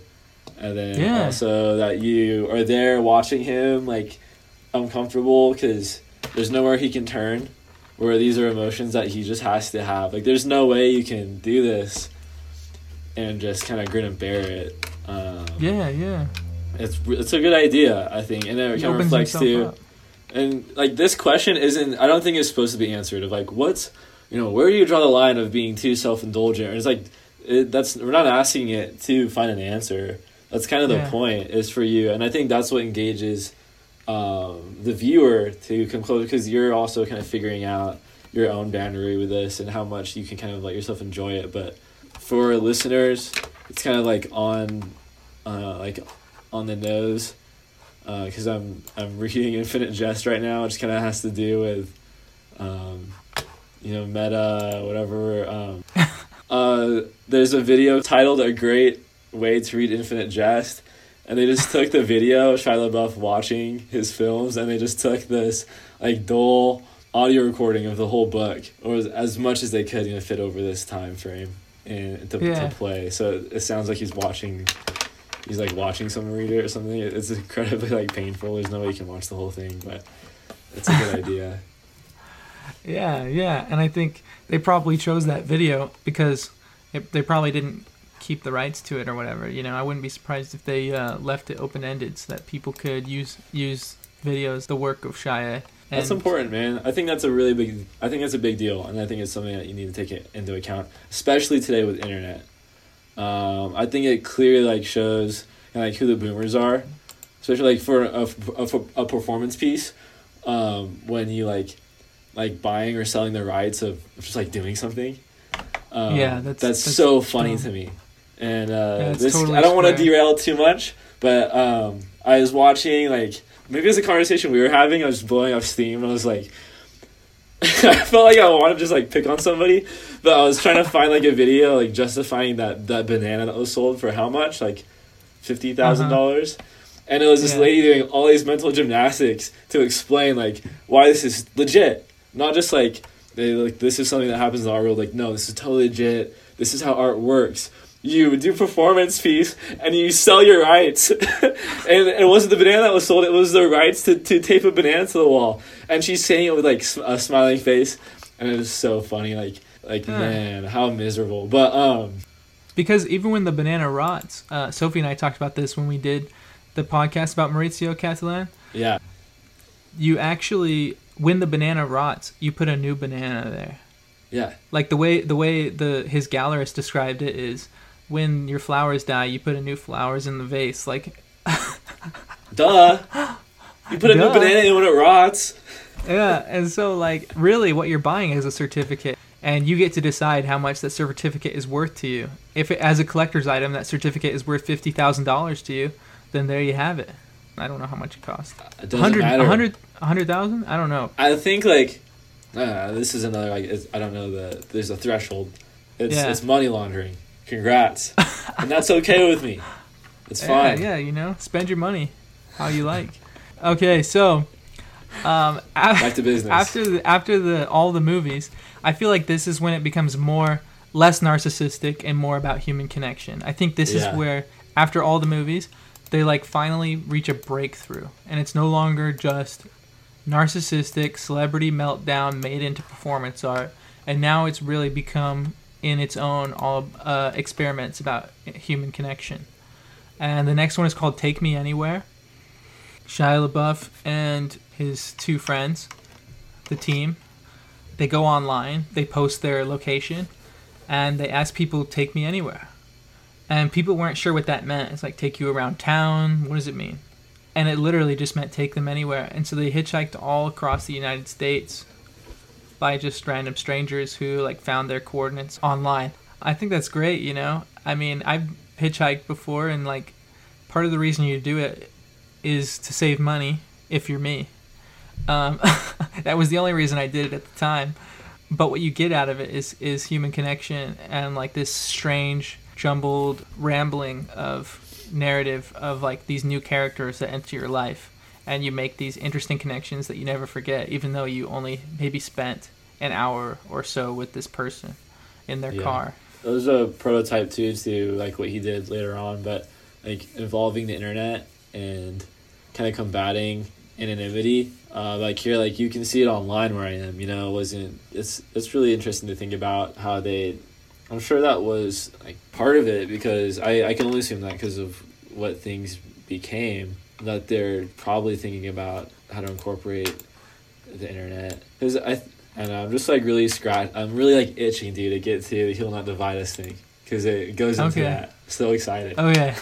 and then Yeah. also that you are there watching him like uncomfortable because there's nowhere he can turn. Where these are emotions that he just has to have. Like there's no way you can do this and just kind of grin and bear it. Um, Yeah, yeah. it's it's a good idea, I think, and then it kind of reflects too. up. And like this question isn't, I don't think it's supposed to be answered. Of like, what's, you know, where do you draw the line of being too self indulgent? And it's like, it, that's we're not asking it to find an answer. That's kind of the Yeah. point is for you, and I think that's what engages um, the viewer to come closer because you're also kind of figuring out your own boundary with this and how much you can kind of let yourself enjoy it. But for listeners, it's kind of like on, uh, like on the nose because I'm I'm reading Infinite Jest right now, which kind of has to do with, um, you know, meta whatever. Um, Uh, there's a video titled "A Great Way to Read Infinite Jest," and they just took the video of Shia LaBeouf watching his films, and they just took this like dull audio recording of the whole book, or as, as much as they could, you know, fit over this time frame and to, Yeah. to play. So it sounds like he's watching. He's like watching someone read it or something. It's incredibly like painful. There's no way you can watch the whole thing, but it's a good idea. Yeah, yeah, and I think they probably chose that video because it, they probably didn't keep the rights to it or whatever. You know, I wouldn't be surprised if they uh, left it open ended so that people could use use videos, the work of Shia. And That's important, man. I think that's a really big. I think that's a big deal, and I think it's something that you need to take it into account, especially today with internet. Um, I think it clearly like shows like who the boomers are, especially like for a, a, for a performance piece, um, when you like like buying or selling the rights of just like doing something. Um, Yeah, that's- that's, that's so funny to me, and uh, Yeah, this totally I don't want to derail too much, but um, I was watching like maybe it's a conversation we were having. I was blowing off steam, and I was like, I felt like I wanted to just like pick on somebody, but I was trying to find like a video like justifying that that banana that was sold for how much, like fifty thousand dollars. Uh-huh. And it was this Yeah. lady doing all these mental gymnastics to explain like why this is legit, not just like they like this is something that happens in our world. Like no, this is totally legit. This is how art works. You do performance piece and you sell your rights, and it wasn't the banana that was sold. It was the rights to, to tape a banana to the wall. And she's saying it with like a smiling face, and it was so funny. Like like Huh. man, how miserable. But um, because even when the banana rots, uh, Sophie and I talked about this when we did the podcast about Maurizio Cattelan. yeah, You actually, when the banana rots, you put a new banana there. yeah, Like the way the way the his gallerist described it is, when your flowers die, you put a new flowers in the vase. Like duh. You put a Duh. new banana in when it rots. yeah, and so like really, what you're buying is a certificate, and you get to decide how much that certificate is worth to you. If it, as a collector's item, that certificate is worth fifty thousand dollars to you, then there you have it. I don't know how much it costs. It doesn't Hundred, matter. a hundred, a hundred thousand? I don't know. I think like uh, this is another like I don't know the there's a threshold. It's Yeah. it's money laundering. Congrats, and that's okay with me. It's fine. yeah, you know, spend your money how you like. Okay, so um, af- Back to business. after the, after the all the movies, I feel like this is when it becomes more less narcissistic and more about human connection. I think this Yeah. is where after all the movies, they like finally reach a breakthrough, and it's no longer just narcissistic celebrity meltdown made into performance art, and now it's really become in its own all uh, experiments about human connection. And the next one is called Take Me Anywhere. Shia LaBeouf and his two friends, the team, they go online, they post their location, and they ask people take me anywhere. And people weren't sure what that meant. It's like take you around town. What does it mean? And it literally just meant take them anywhere. And so they hitchhiked all across the United States by just random strangers who like found their coordinates online. I think that's great, you know? I mean, I've hitchhiked before and like part of the reason you do it is to save money if you're me. Um, that was the only reason I did it at the time. But what you get out of it is is human connection and like this strange jumbled rambling of narrative of like these new characters that enter your life and you make these interesting connections that you never forget even though you only maybe spent an hour or so with this person in their Yeah. car. That was a prototype too to like what he did later on, but like involving the internet and kind of combating anonymity. Uh, like here, like you can see it online where I am. You know, it wasn't it's it's really interesting to think about how they. I'm sure that was like part of it because I I can only assume that because of what things became that they're probably thinking about how to incorporate the internet because I. And I'm just like really scratch. I'm really like itching, dude, to get to the "He'll Not Divide Us" thing because it goes into Okay. that. So excited. Okay.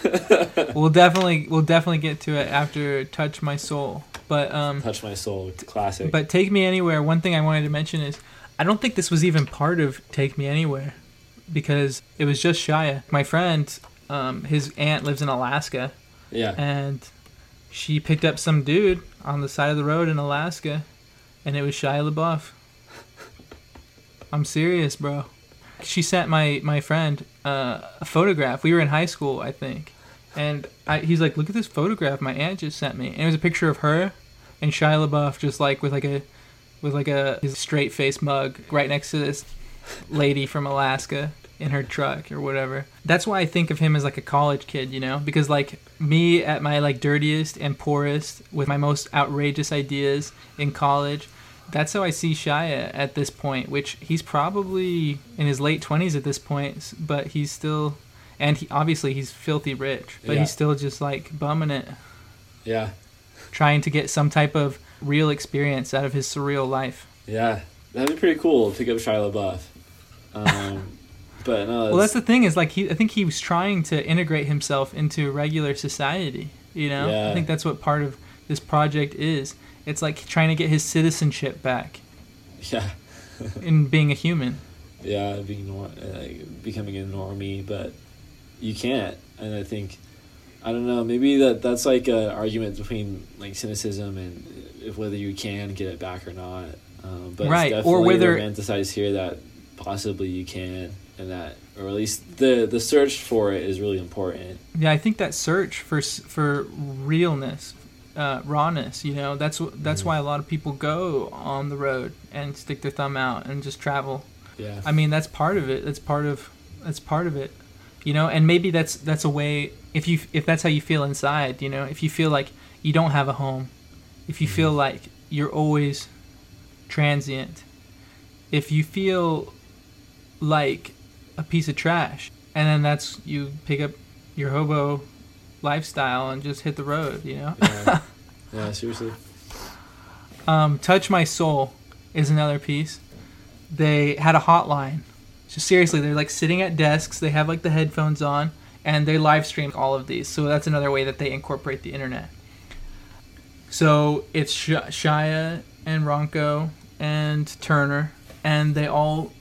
we'll definitely we'll definitely get to it after Touch My Soul. But um Touch my soul, classic. But Take Me Anywhere, one thing I wanted to mention is I don't think this was even part of Take Me Anywhere because it was just Shia. My friend, um, his aunt lives in Alaska yeah, and she picked up some dude on the side of the road in Alaska and it was Shia LaBeouf. I'm serious, bro. She sent my my friend uh, a photograph. We were in high school, I think, and I, he's like, "Look at this photograph my aunt just sent me." And it was a picture of her and Shia LaBeouf just like with like a with like a his straight face mug right next to this lady from Alaska in her truck or whatever. That's why I think of him as like a college kid, you know, because like me at my like dirtiest and poorest with my most outrageous ideas in college. That's how I see Shia at this point, which he's probably in his late 20s at this point, but he's still and he obviously he's filthy rich, but Yeah. he's still just like bumming it Yeah, trying to get some type of real experience out of his surreal life. yeah, that'd be pretty cool. to up Shia LaBeouf. Um, but no, Well, that's the thing is like he I think he was trying to integrate himself into regular society, you know? Yeah. I think that's what part of this project is. It's like trying to get his citizenship back yeah, in being a human. yeah, being nor- uh, like, becoming a normie, but you can't. And I think I don't know. Maybe that that's like an argument between like cynicism and if whether you can get it back or not. Um, but Right, or whether- romanticized here that possibly you can, and that or at least the the search for it is really important. Yeah, I think that search for for realness, uh, rawness, you know, that's that's Mhm. why a lot of people go on the road and stick their thumb out and just travel. Yeah, I mean, that's part of it. That's part of that's part of it. You know, and maybe that's that's a way if you if that's how you feel inside, you know, if you feel like you don't have a home, if you feel Mhm. like you're always transient, if you feel like a piece of trash, and then that's you pick up your hobo lifestyle and just hit the road, you know? yeah, yeah. Seriously, Um, Touch My Soul is another piece. They had a hotline. So seriously, they're like sitting at desks. They have like the headphones on, and they live stream all of these. So that's another way that they incorporate the internet. So it's Sh- Shia and Rönkkö and Turner, and they all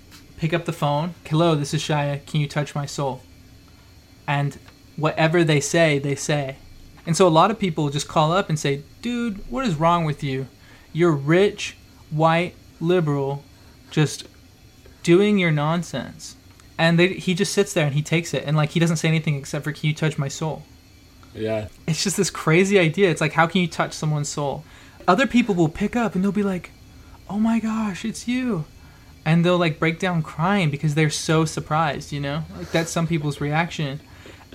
pick up the phone. Hello, this is Shia. Can you touch my soul? And whatever they say, they say. And so a lot of people just call up and say, dude, what is wrong with you? You're rich, white, liberal, just doing your nonsense. And they, he just sits there and he takes it. And like he doesn't say anything except for, can you touch my soul? yeah, It's just this crazy idea. It's like, how can you touch someone's soul? Other people will pick up and they'll be like, oh my gosh, it's you. And they'll like break down crying because they're so surprised, you know? Like that's some people's reaction.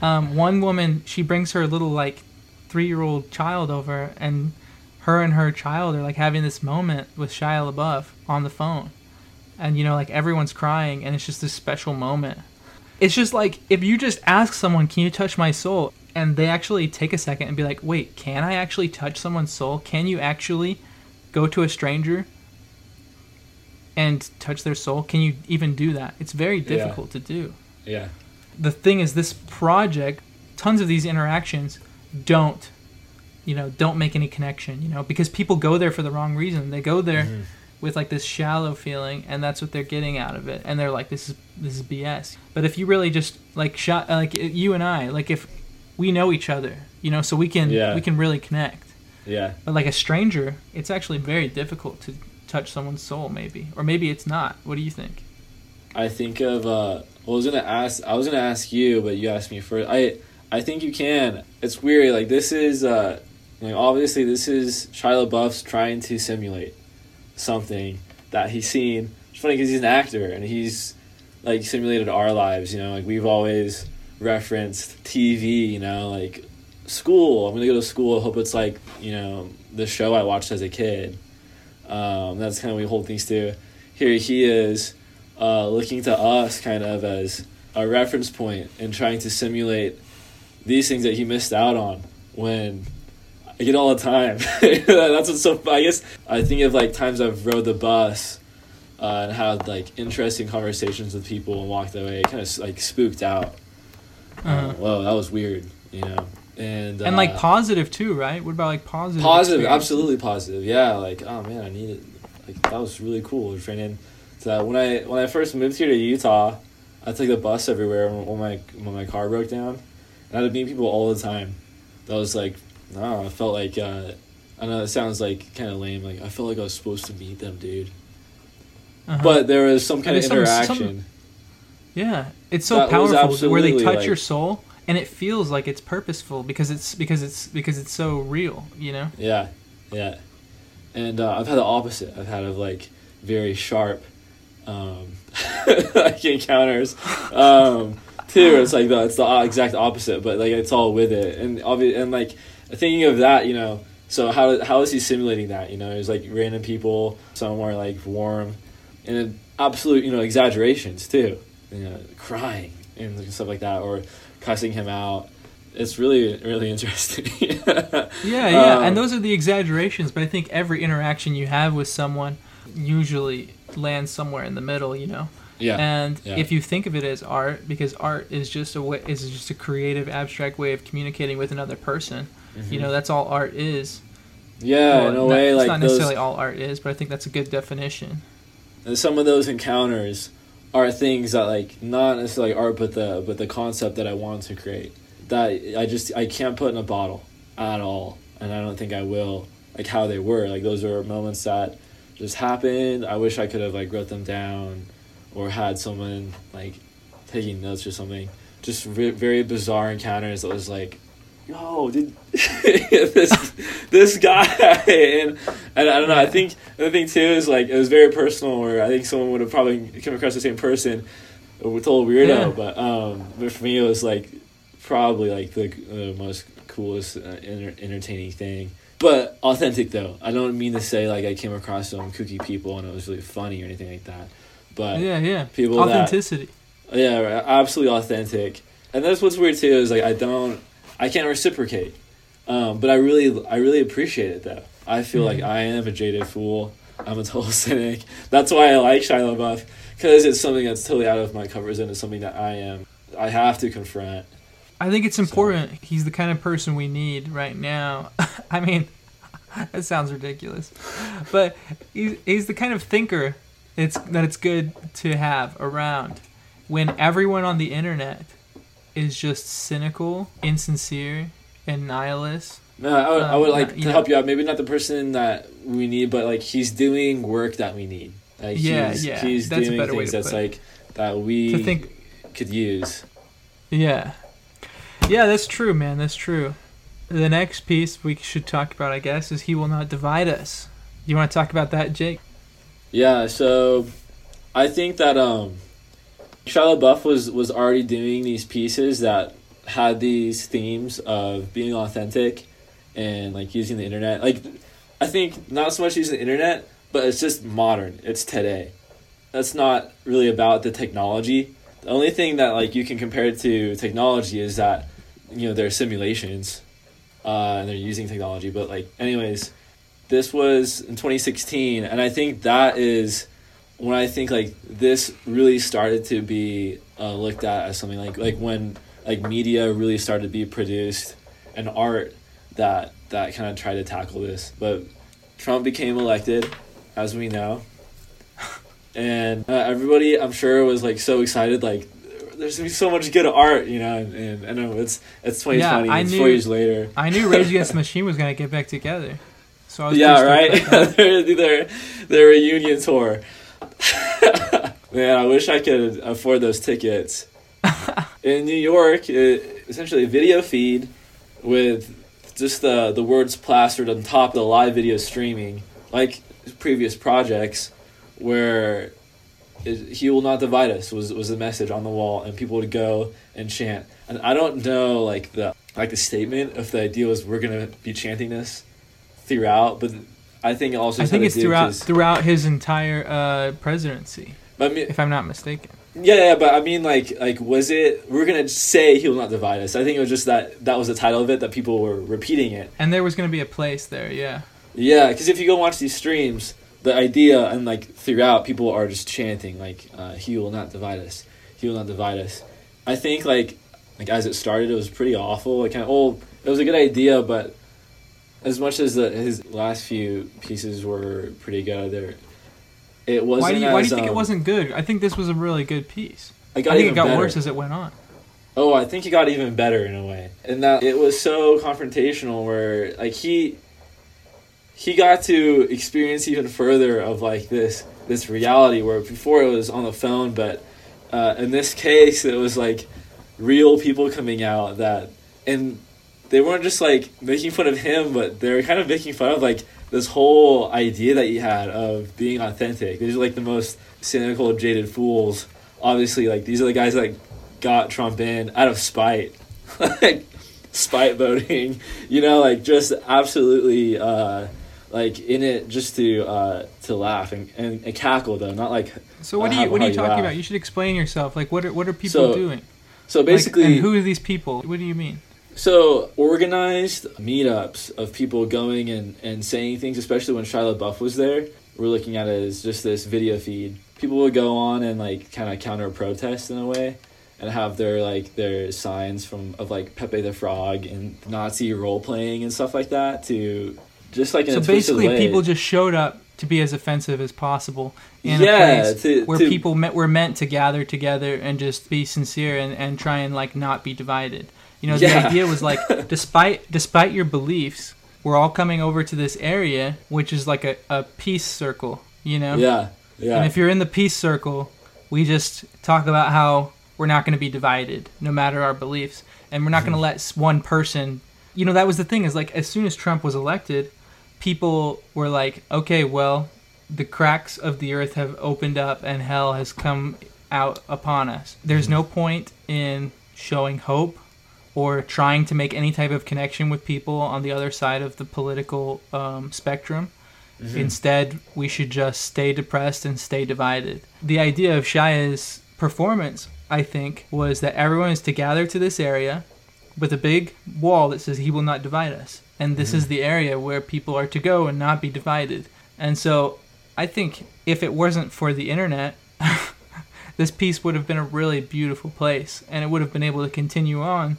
Um, one woman, she brings her little like three year old child over and her and her child are like having this moment with Shia LaBeouf on the phone. And you know, like everyone's crying and it's just this special moment. It's just like if you just ask someone, "Can you touch my soul?" and they actually take a second and be like, "Wait, can I actually touch someone's soul? Can you actually go to a stranger and touch their soul? Can you even do that? It's very Yeah. difficult to do." yeah, The thing is this project, tons of these interactions don't you know, don't make any connection, you know, because people go there for the wrong reason. They go there Mhm. with like this shallow feeling and that's what they're getting out of it and they're like this is this is bs but if you really just like shot like you and i like if we know each other you know so we can Yeah. we can really connect yeah. but like a stranger it's actually very difficult to touch someone's soul maybe or maybe it's not what do you think I think of uh well, I was gonna ask I was gonna ask you, but you asked me first. I I think you can. It's weird, like this is uh like obviously this is Shia LaBeouf's trying to simulate something that he's seen. It's funny because he's an actor and he's like simulated our lives, you know, like we've always referenced TV, you know, like school. I'm gonna go to school. I hope it's like, you know, the show I watched as a kid. Um, that's kind of what we hold things to. Here he is uh, looking to us kind of as a reference point and trying to simulate these things that he missed out on when I get all the time. That's what's so. I guess I think of like times I've rode the bus uh, and had like interesting conversations with people and walked away, kind of like spooked out. uh Uh, whoa, that was weird, you know. And and like uh, positive too right? What about like positive positive experience? absolutely positive. Yeah like oh man i need it. Like that was really cool training so when i when i first moved here to utah i took the bus everywhere when, when my when my car broke down. And i'd meet people all the time. That was like no i felt like uh i know it sounds like kind of lame like i felt like i was supposed to meet them dude. Uh-huh. but there was some kind of There's some- interaction. Some- Yeah, it's so That powerful where they touch like- your soul and it feels like it's purposeful because it's because it's because it's so real, you know? Yeah, yeah. And uh, I've had the opposite. I've had of like very sharp, um, like encounters, um, too. It's like the, it's the exact opposite, but like it's all with it. And obviously, and like thinking of that, you know. So how how is he simulating that? You know, it's like random people somewhere like warm, and absolute you know exaggerations too. You know, crying and stuff like that, or cussing him out. It's really really interesting. Yeah, yeah, Um, and those are the exaggerations, but I think every interaction you have with someone usually lands somewhere in the middle, you know. yeah. And yeah. if you think of it as art, because art is just a way, is just a creative, abstract way of communicating with another person. You know, that's all art is. Mm-hmm. Yeah, Well, in a not- way, it's like not those, necessarily all art is, but I think that's a good definition. and some of those encounters are things that like not necessarily art, but the but the concept that I want to create that I just I can't put in a bottle at all, and I don't think I will. Like how they were, like those are moments that just happened. I wish I could have like wrote them down, or had someone like taking notes or something. Just ve- very bizarre encounters that was like, yo, did this this guy and and I don't know. I think the thing too is like it was very personal. Where I think someone would have probably come across the same person, a total weirdo. Yeah. But um, but for me, it was like probably like the uh, most coolest, uh, enter- entertaining thing. But authentic though. I don't mean to say like I came across some kooky people and it was really funny or anything like that. But yeah, yeah. people that- Authenticity. yeah, absolutely authentic. And that's what's weird too is like I don't, I can't reciprocate, um, but I really, I really appreciate it though. I feel like I am a jaded fool. I'm a total cynic. That's why I like Shia LaBeouf because it's something that's totally out of my comfort zone. It's something that I am, I have to confront. I think it's important. He's the kind of person we need right now. I mean, that sounds ridiculous, but he's, he's the kind of thinker it's that it's good to have around when everyone on the internet is just cynical, insincere, and nihilist. No, I would, I would Um, like to know- help you out. Maybe not the person that we need, but like he's doing work that we need. Like Yeah, he's, yeah, he's that's a doing better way things to that's put it. like that we think, could use. yeah, yeah, that's true, man. That's true. The next piece we should talk about, I guess, is "He Will Not Divide Us." You want to talk about that, Jake? Yeah, so I think that um Shia LaBeouf was was already doing these pieces that had these themes of being authentic and like using the internet. Like I think not so much using the internet, but it's just modern. It's today. That's not really about the technology. The only thing that like you can compare it to technology is that you know there are simulations uh, and they're using technology. But like anyways, this was in 2016 and i think that is when i think like this really started to be uh, looked at as something like like when like media really started to be produced and art that that kind of tried to tackle this. But trump became elected as we know. And uh, everybody i'm sure was like so excited like there's gonna be so much good art you know and, and i know it's it's 2020 I it's knew- four years later. I knew Rage Against the Machine was gonna get back together, so I was yeah, right. their, their their reunion tour. Man, I wish I could afford those tickets. In New York, it, essentially a video feed with just the the words plastered on top of the live video streaming, like previous projects, where it, he will not divide us was was the message on the wall, and people would go and chant. And I don't know like the like the statement if the idea was we're gonna be chanting this throughout, but I think it also I think it's throughout throughout his entire uh, presidency, But I mean, if I'm not mistaken. yeah, yeah, but I mean, like, like was it? We're gonna say he will not divide us. I think it was just that that was the title of it that people were repeating it. And there was gonna be a place there, yeah. Yeah, because if you go watch these streams, the idea and like throughout, people are just chanting like, uh, "He will not divide us. He will not divide us." I think like like as it started, it was pretty awful. Like kind of oh, it was a good idea, but as much as the his last few pieces were pretty good, there it wasn't. Why do you Why do you as, think it um, wasn't good? I think this was a really good piece. I, I think it got better. worse as it went on. Oh, I think he got even better in a way. And that it was so confrontational where like he he got to experience even further of like this this reality where before it was on the phone but uh, in this case, it was like real people coming out that, and they weren't just like making fun of him, but they were kind of making fun of like this whole idea that he had of being authentic. These are like the most cynical, jaded fools. Obviously, like these are the guys that got Trump in out of spite, like spite voting. You know, like just absolutely. Uh, like in it just to uh, to laugh and, and, and cackle though, not like. So what uh, are you what are you talking laugh. about? You should explain yourself. Like what are what are people So, doing? So Like, basically, and who are these people? What do you mean? So organized meetups of people going and, and saying things, especially when Shia LaBeouf was there. We're looking at it as just this video feed. People would go on and like kind of counter protest in a way, and have their like their signs from of like Pepe the Frog and Nazi role playing and stuff like that to just like in So a basically, way. people just showed up to be as offensive as possible in Yeah, a place to- where to- people met, were meant to gather together and just be sincere and, and try and like not be divided. You know, Yeah. the idea was like, despite despite your beliefs, we're all coming over to this area, which is like a, a peace circle. You know, yeah, yeah, and if you're in the peace circle, we just talk about how we're not going to be divided, no matter our beliefs, and we're not going to mm-hmm. let one person. You know, that was the thing is like as soon as Trump was elected, people were like, okay, well, the cracks of the earth have opened up and hell has come out upon us. There's mm-hmm. no point in showing hope or trying to make any type of connection with people on the other side of the political um, spectrum. Instead, we should just stay depressed and stay divided. The idea of Shia's performance, I think, was that everyone is to gather to this area with a big wall that says he will not divide us. And this is the area where people are to go and not be divided. And so I think if it wasn't for the internet, this piece would have been a really beautiful place and it would have been able to continue on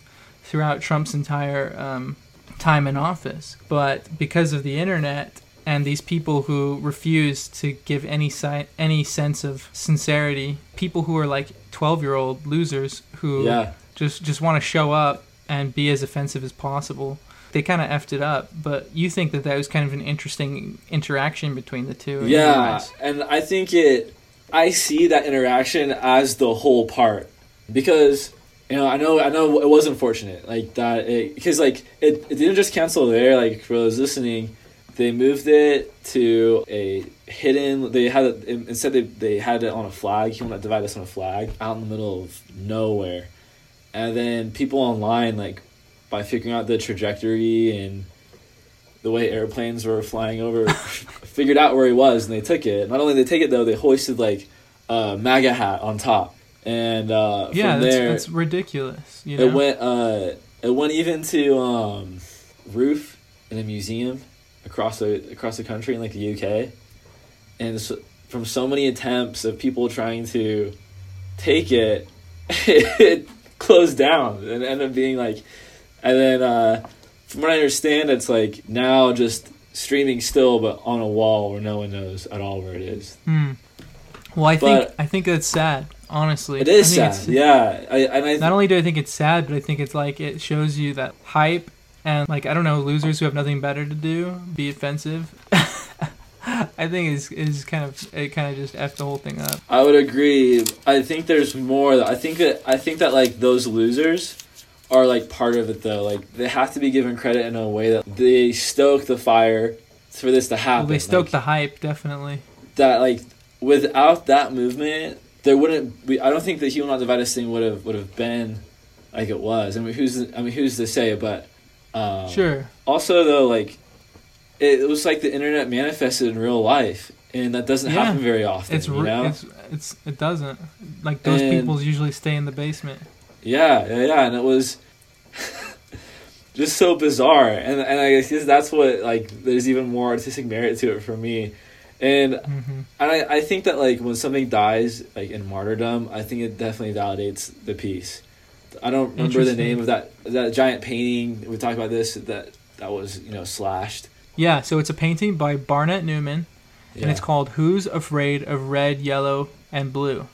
throughout Trump's entire um, time in office. But because of the internet and these people who refuse to give any si- any sense of sincerity, people who are like 12-year-old losers who yeah. just just want to show up and be as offensive as possible. They kind of effed it up, but you think that that was kind of an interesting interaction between the two. Yeah, and I think it. I see that interaction as the whole part because you know I know I know it was unfortunate like that because like it, it didn't just cancel there like for those listening. They moved it to a hidden they had it instead they, they had it on a flag he wanted to divide us on a flag out in the middle of nowhere. And then people online like by figuring out the trajectory and the way airplanes were flying over figured out where he was and they took it. Not only did they take it though they hoisted like a maga hat on top and uh yeah, from that's, there that's ridiculous. You know? it went uh it went even to um roof in a museum across the across the country in like the UK and so, from so many attempts of people trying to take it it closed down and ended up being like and then uh from what I understand it's like now just streaming still but on a wall where no one knows at all where it is. Hmm. Well, I think I think that's sad. Honestly, It is sad. Yeah. I and I Not only do I think it's sad, but I think it's like it shows you that hype and like I don't know losers who have nothing better to do be offensive. I think is is kind of it kind of just f the whole thing up. I would agree. I think there's more. I think that I think that like those losers are like part of it though. Like they have to be given credit in a way that they stoke the fire for this to happen. Well, they stoked like, the hype definitely. that. Like without that movement, there wouldn't. Be, I don't think the "He Will Not Divide Us" thing would have would have been like it was. I mean, who's I mean who's to say? But um, Sure. Also, though, like it, it was like the internet manifested in real life, and that doesn't Yeah. happen very often. It's, you know? it's it's it doesn't like those And- people usually stay in the basement. Yeah, yeah, yeah, and it was just so bizarre, and and I guess that's what like there's even more artistic merit to it for me, and hmm and I I think that like when something dies like in martyrdom, I think it definitely validates the piece. I don't remember the name of that that giant painting. We talked about this that that was you know slashed. Yeah, so it's a painting by Barnett Newman, and Yeah. it's called "Who's Afraid of Red, Yellow, and Blue,"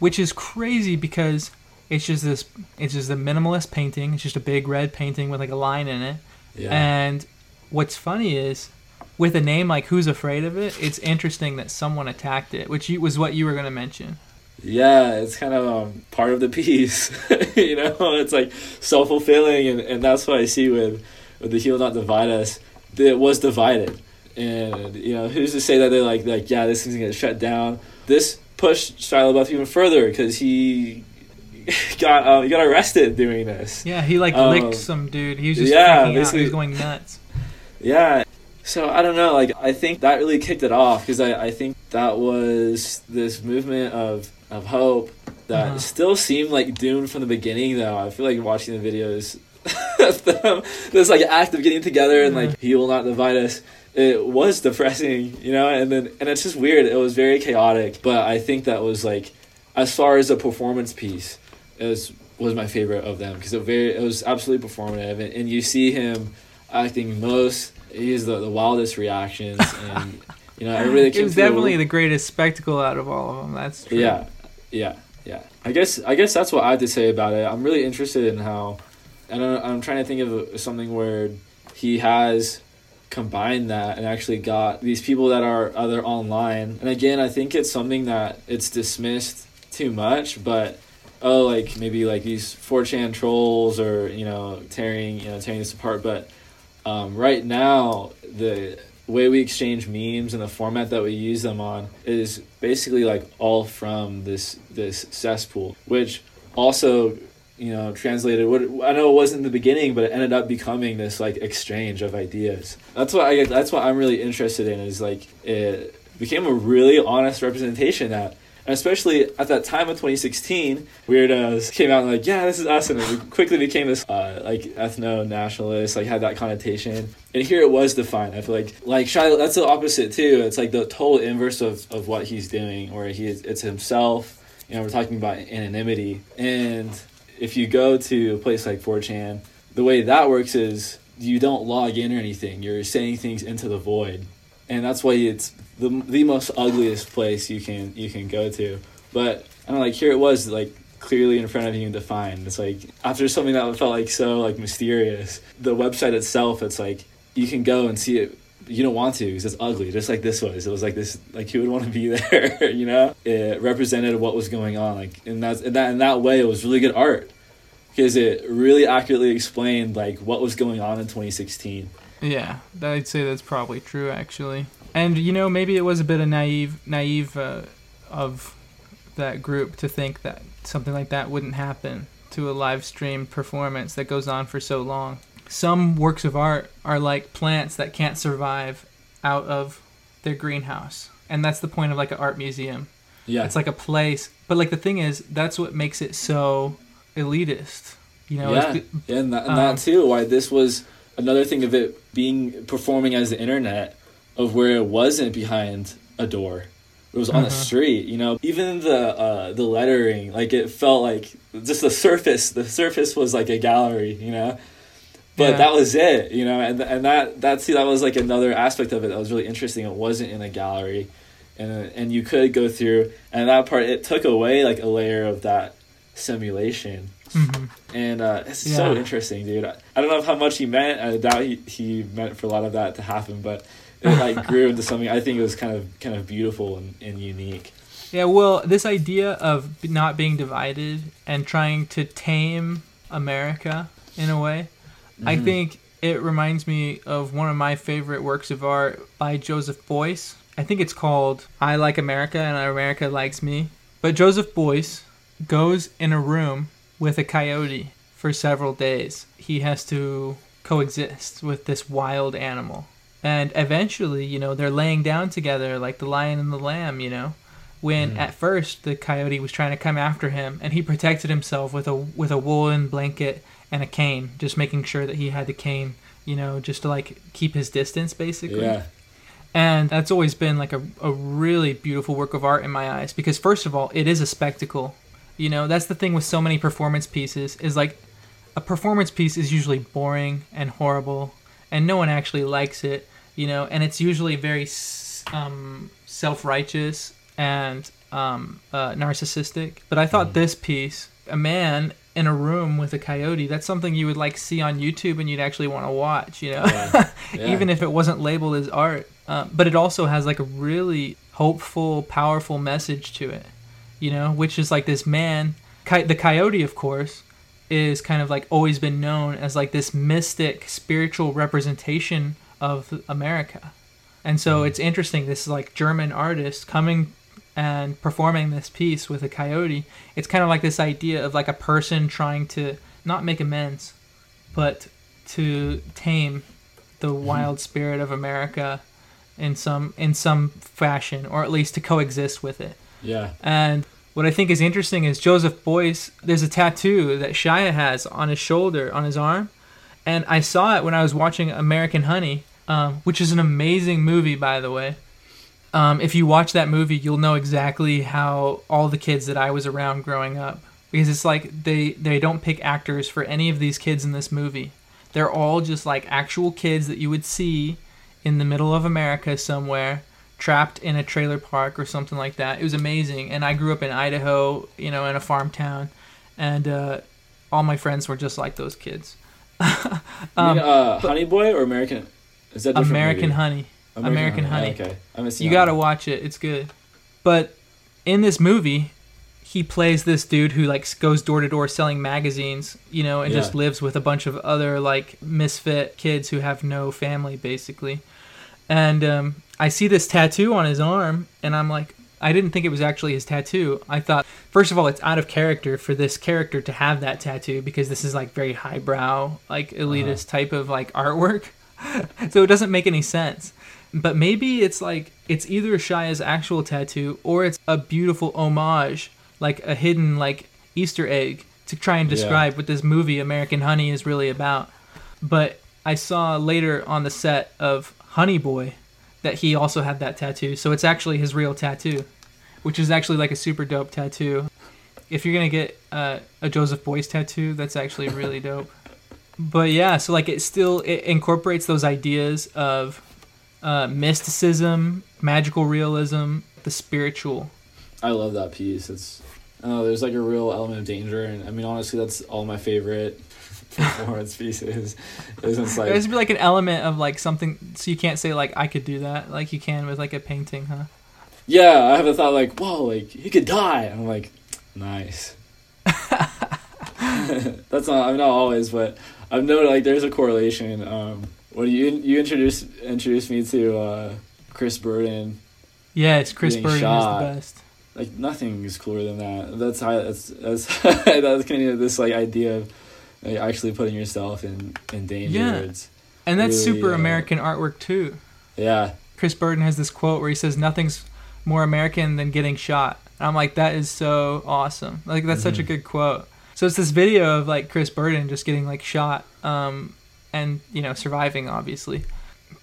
which is crazy because it's just this. It's just a minimalist painting. It's just a big red painting with like a line in it. yeah. And what's funny is, with a name like "Who's Afraid of It," it's interesting that someone attacked it, which you, was what you were going to mention. yeah, it's kind of um, part of the piece. you know, it's like self fulfilling, and, and that's what I see with with the heal not divide us. It was divided, and you know, who's to say that they're like like yeah, this thing's gonna shut down. This pushed Shia LaBeouf even further because he got um, he got arrested doing this. Yeah, he like Um, licked some dude. He was just yeah, freaking out. He basically- was going nuts. Yeah. So I don't know, like I think that really kicked it off because I, I think that was this movement of of hope that Uh-huh. still seemed like doomed from the beginning though. I feel like watching the videos of them this like act of getting together and like he will not divide us. It was depressing, you know, and then and it's just weird. It was very chaotic, but I think that was like as far as a performance piece, it was was my favorite of them because it very it was absolutely performative and, and you see him acting most he has the, the wildest reactions and you know everybody that It was to the- definitely the greatest spectacle out of all of them. That's true. yeah yeah yeah i guess i guess that's what i have to say about it i'm really interested in how don't i'm trying to think of something where he has combined that and actually got these people that are other online and again i think it's something that it's dismissed too much but oh like maybe like these 4chan trolls or you know tearing you know tearing this apart but um, right now the way we exchange memes and the format that we use them on is basically like all from this this cesspool which also you know translated what i know it wasn't in the beginning but it ended up becoming this like exchange of ideas. That's what i that's what i'm really interested in is like it became a really honest representation that and especially at that time of 2016, weirdos came out and like, yeah, this is us, and it quickly became this uh, like ethno nationalist, like had that connotation. And here it was defined. I feel like like Shia, that's the opposite too. It's like the total inverse of, of what he's doing, where he is, it's himself. You know, we're talking about anonymity, and if you go to a place like 4chan, the way that works is you don't log in or anything. You're saying things into the void, and that's why it's the the most ugliest place you can you can go to. But I don't know, like here it was like clearly in front of you and defined. It's like after something that felt like so like mysterious, the website itself, it's like you can go and see it. You don't want to because it's ugly, just like this was. It was like this, like you would want to be there, you know. It represented what was going on, like in that in that in that way, it was really good art because it really accurately explained like what was going on in 2016. Yeah, I'd say that's probably true actually. And you know, maybe it was a bit of naive, naive uh, of that group to think that something like that wouldn't happen to a live stream performance that goes on for so long. Some works of art are like plants that can't survive out of their greenhouse, and that's the point of like an art museum. Yeah, It's like a place, but like the thing is, that's what makes it so elitist. You know, yeah, and, that, and um, that too. Why this was another thing of it being performing as the internet, of where it wasn't behind a door, it was on the Uh-huh. street. You know, even the uh, the lettering, like it felt like just the surface. The surface was like a gallery. You know. But Yeah. that was it, you know, and and that that see that was like another aspect of it that was really interesting. It wasn't in a gallery, and and you could go through, and that part it took away like a layer of that simulation Mhm. and uh, it's so interesting, dude. I, I don't know how much he meant. I doubt he, he meant for a lot of that to happen, but it like grew into something. I think it was kind of kind of beautiful and, and unique. Yeah, well, this idea of not being divided and trying to tame America in a way, I mm-hmm. think it reminds me of one of my favorite works of art by Joseph Beuys. I think it's called I Like America and America Likes Me. But Joseph Beuys goes in a room with a coyote for several days. He has to coexist with this wild animal. And eventually, you know, they're laying down together like the lion and the lamb, you know? When mm. at first the coyote was trying to come after him and he protected himself with a with a woolen blanket and a cane just making sure that he had the cane you know just to like keep his distance basically. Yeah, and that's always been like a, a really beautiful work of art in my eyes because first of all it is a spectacle. You know that's the thing with so many performance pieces is like a performance piece is usually boring and horrible and no one actually likes it you know and it's usually very um, self-righteous and um, uh, narcissistic but i thought this piece a man in a room with a coyote that's something you would like see on youtube and you'd actually want to watch you know Yeah. Yeah. even if it wasn't labeled as art. Uh, but it also has like a really hopeful, powerful message to it. you know, which is like this man. Coy- the coyote, of course, is kind of like always been known as like this mystic spiritual representation of America. And so mm-hmm. it's interesting this like German artist coming and performing this piece with a coyote. It's kind of like this idea of like a person trying to not make amends, but to tame the mm-hmm. wild spirit of America in some in some fashion or at least to coexist with it. Yeah. And what I think is interesting is Joseph Beuys. There's a tattoo that Shia has on his shoulder, on his arm, and I saw it when I was watching American Honey, um, which is an amazing movie, by the way. Um, if you watch that movie, you'll know exactly how all the kids that I was around growing up, because it's like they they don't pick actors for any of these kids in this movie. They're all just like actual kids that you would see in the middle of America somewhere trapped in a trailer park or something like that. It was amazing. And I grew up in Idaho, you know, in a farm town, and uh, all my friends were just like those kids. You um, mean, uh, Honey Boy or American? Is that American movie? Honey. American Honey. Yeah, okay, I haven't seen You that got to one. watch it. It's good. But in this movie, he plays this dude who like goes door to door selling magazines, you know, and just lives with a bunch of other like misfit kids who have no family basically. And um, I see this tattoo on his arm, and I'm like, I didn't think it was actually his tattoo. I thought, first of all, it's out of character for this character to have that tattoo because this is like very highbrow, like elitist type of like artwork. so it doesn't make any sense. But maybe it's like it's either Shia's actual tattoo or it's a beautiful homage, like a hidden like Easter egg to try and Yeah. describe what this movie American Honey is really about. But I saw later on the set of Honey Boy that he also had that tattoo. So it's actually his real tattoo, which is actually like a super dope tattoo. If you're gonna get uh, a Joseph Beuys tattoo, that's actually really dope. But yeah, so like it still it incorporates those ideas of uh, mysticism, magical realism, the spiritual. I love that piece. It's oh, there's like a real element of danger, and I mean honestly, that's all my favorite performance pieces. It's like There's like an element of like something, so you can't say like I could do that, like you can with like a painting, huh? yeah, I have a thought like whoa, like he could die. And I'm like nice. that's not I'm not always, but I've noted like there's a correlation. Um, when you you introduced introduced me to uh, Chris Burden Yeah, it's Chris Burden shot. is the best. like nothing is cooler than that. That's how that's that's that's kind of this like idea of like, actually putting yourself in in danger. Yeah. It's, And that's Really, super uh, American artwork too. yeah, Chris Burden has this quote where he says, "Nothing's more American than getting shot." And I'm like, that is so awesome. Like that's such a Mhm. good quote. So it's this video of like Chris Burden just getting like shot, um, and you know surviving obviously.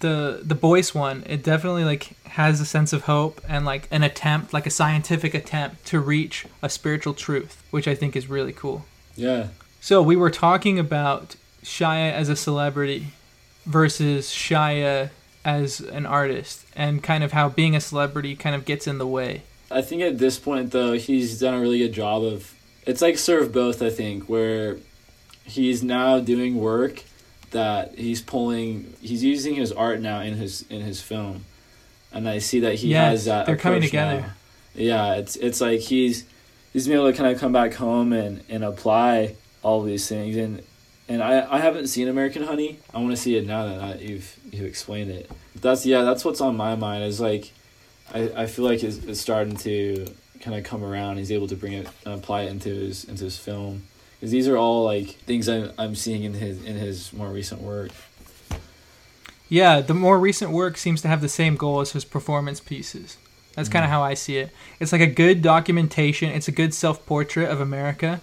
The the Beuys one, it definitely like has a sense of hope and like an attempt, like a scientific attempt to reach a spiritual truth, which I think is really cool. yeah, So we were talking about Shia as a celebrity versus Shia as an artist, and kind of how being a celebrity kind of gets in the way. I think at this point though he's done a really good job of. It's like serve both. I think where he's now doing work that he's pulling. He's using his art now in his in his film, and I see that he has that. they're coming together. now. Yeah, it's it's like he's he's been able to kind of come back home and and apply all these things and and I, I haven't seen American Honey. I want to see it now that I, you've you've explained it. That's yeah, that's what's on my mind. Is like, I, I feel like it's, it's starting to kind of come around. He's able to bring it and apply it into his into his film because these are all like things I'm I'm seeing in his in his more recent work. Yeah, the more recent work seems to have the same goal as his performance pieces. That's kind of Mhm. how I see it. It's like a good documentation. It's a good self-portrait of America,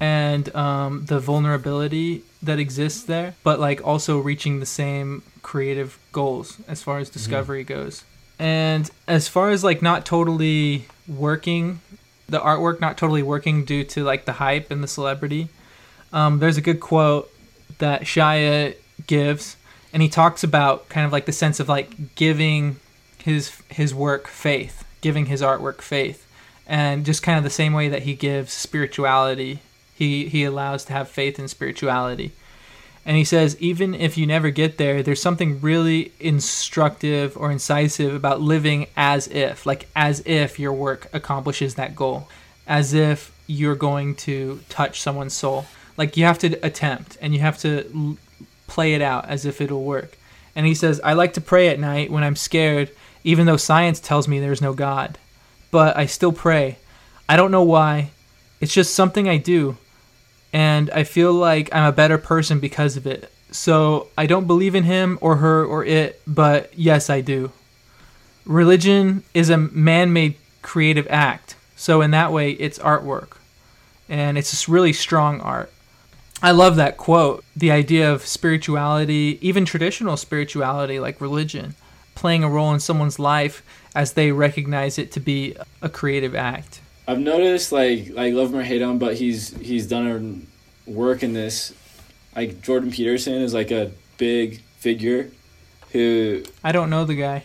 and um, the vulnerability that exists there, but like also reaching the same creative goals as far as discovery goes. And as far as like not totally working, the artwork not totally working due to like the hype and the celebrity. Um, there's a good quote that Shia gives, and he talks about kind of like the sense of like giving his his work faith, giving his artwork faith, and just kind of the same way that he gives spirituality, he he allows to have faith in spirituality. And he says, even if you never get there, there's something really instructive or incisive about living as if, like as if your work accomplishes that goal. as if you're going to touch someone's soul. Like you have to attempt and you have to l- play it out as if it'll work. And he says, I like to pray at night when I'm scared, even though science tells me there's no God. But I still pray. I don't know why. It's just something I do. And I feel like I'm a better person because of it. So I don't believe in him or her or it, but yes, I do. Religion is a man made creative act. So in that way, it's artwork. And it's just really strong art. I love that quote. The idea of spirituality, even traditional spirituality like religion, playing a role in someone's life as they recognize it to be a creative act. I've noticed like like love him or hate him, but he's he's done a work in this. Like Jordan Peterson is like a big figure who I don't know the guy.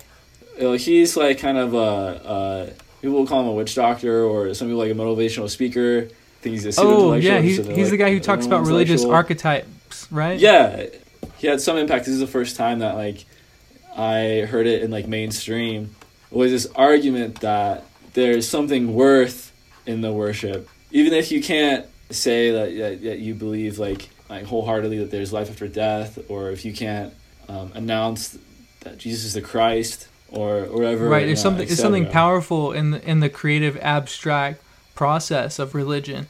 he's like kind of a, uh people will call him a witch doctor or some people like a motivational speaker. I think he's a Oh yeah, he's, he's the guy who talks about religious archetypes, right? Yeah, he had some impact. This is the first time that like I heard it in like mainstream. Was this argument that there's something worth in the worship, even if you can't say that, that, that you believe like like wholeheartedly that there's life after death, or if you can't um, announce that Jesus is the Christ, or or whatever. right there's uh, something et there's something powerful in the, in the creative abstract process of religion.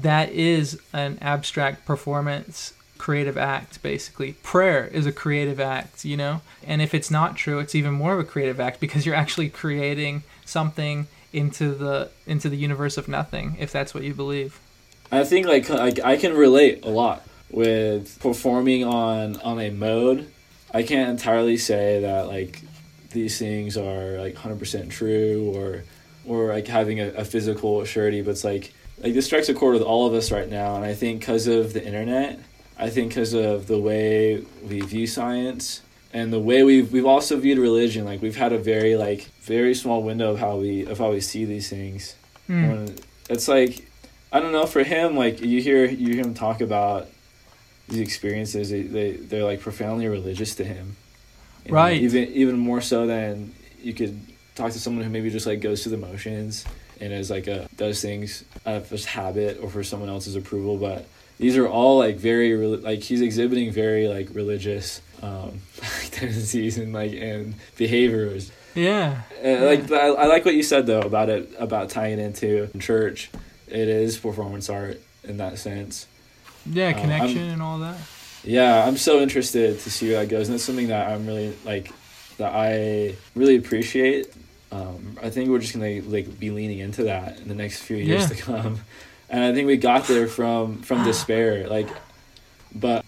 That is an abstract performance creative act basically. Prayer is a creative act you know? And if it's not true it's even more of a creative act because you're actually creating something into the into the universe of nothing if that's what you believe I think like like I can relate a lot with performing on on a mode. I can't entirely say that like these things are like hundred percent true or or like having a, a physical surety, but it's like like this strikes a chord with all of us right now, and I think because of the internet, I think because of the way we view science and the way we've we've also viewed religion, like we've had a very like very small window of how we of how we see these things. Hmm. When it's like I don't know for him like you hear you hear him talk about these experiences they, they they're like profoundly religious to him And Right. even even more so than you could talk to someone who maybe just like goes through the motions and is like a does things out of just habit or for someone else's approval but these are all like very like he's exhibiting very like religious um tendencies and like and behaviors yeah uh, like I, I like what you said though about it about tying into church. It is performance art in that sense. yeah Uh, connection I'm- and all that Yeah, I'm so interested to see where that goes, and that's something that I'm really like that I really appreciate. Um, I think we're just gonna like be leaning into that in the next few years Yeah. to come, and I think we got there from from despair. Like, but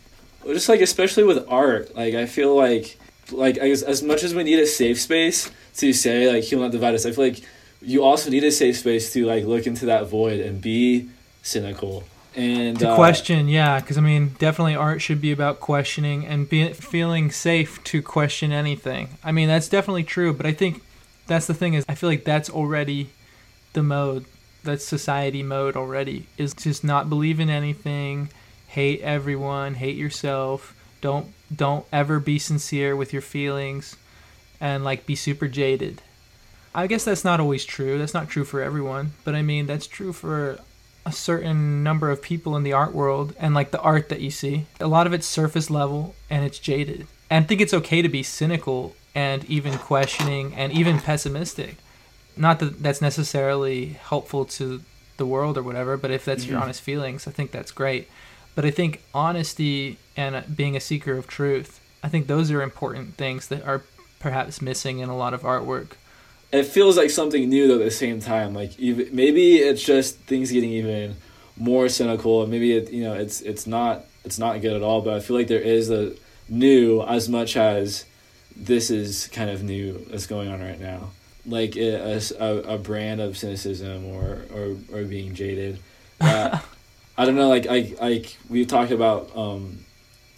just like especially with art, like I feel like like I guess as much as we need a safe space to say like he'll not divide us, I feel like you also need a safe space to like look into that void and be cynical. And to uh, question yeah because i mean definitely art should be about questioning and be, feeling safe to question anything. I mean that's definitely true but i think that's the thing is i feel like that's already the mode that's society mode already is just not believe in anything hate everyone hate yourself don't don't ever be sincere with your feelings and like be super jaded i guess that's not always true that's not true for everyone but i mean that's true for a certain number of people in the art world and like the art that you see. A lot of it's surface level and it's jaded. And I think it's okay to be cynical and even questioning and even pessimistic. Not that that's necessarily helpful to the world or whatever, but if that's your Mhm. honest feelings, I think that's great. But I think honesty and being a seeker of truth, I think those are important things that are perhaps missing in a lot of artwork. it feels like something new though at the same time. Like even maybe it's just things getting even more cynical. And maybe it you know it's it's not it's not good at all. But i feel like there is a new as much as this is kind of new that's going on right now. Like a brand of cynicism or or, or being jaded. Uh, i don't know like like like we've talked about um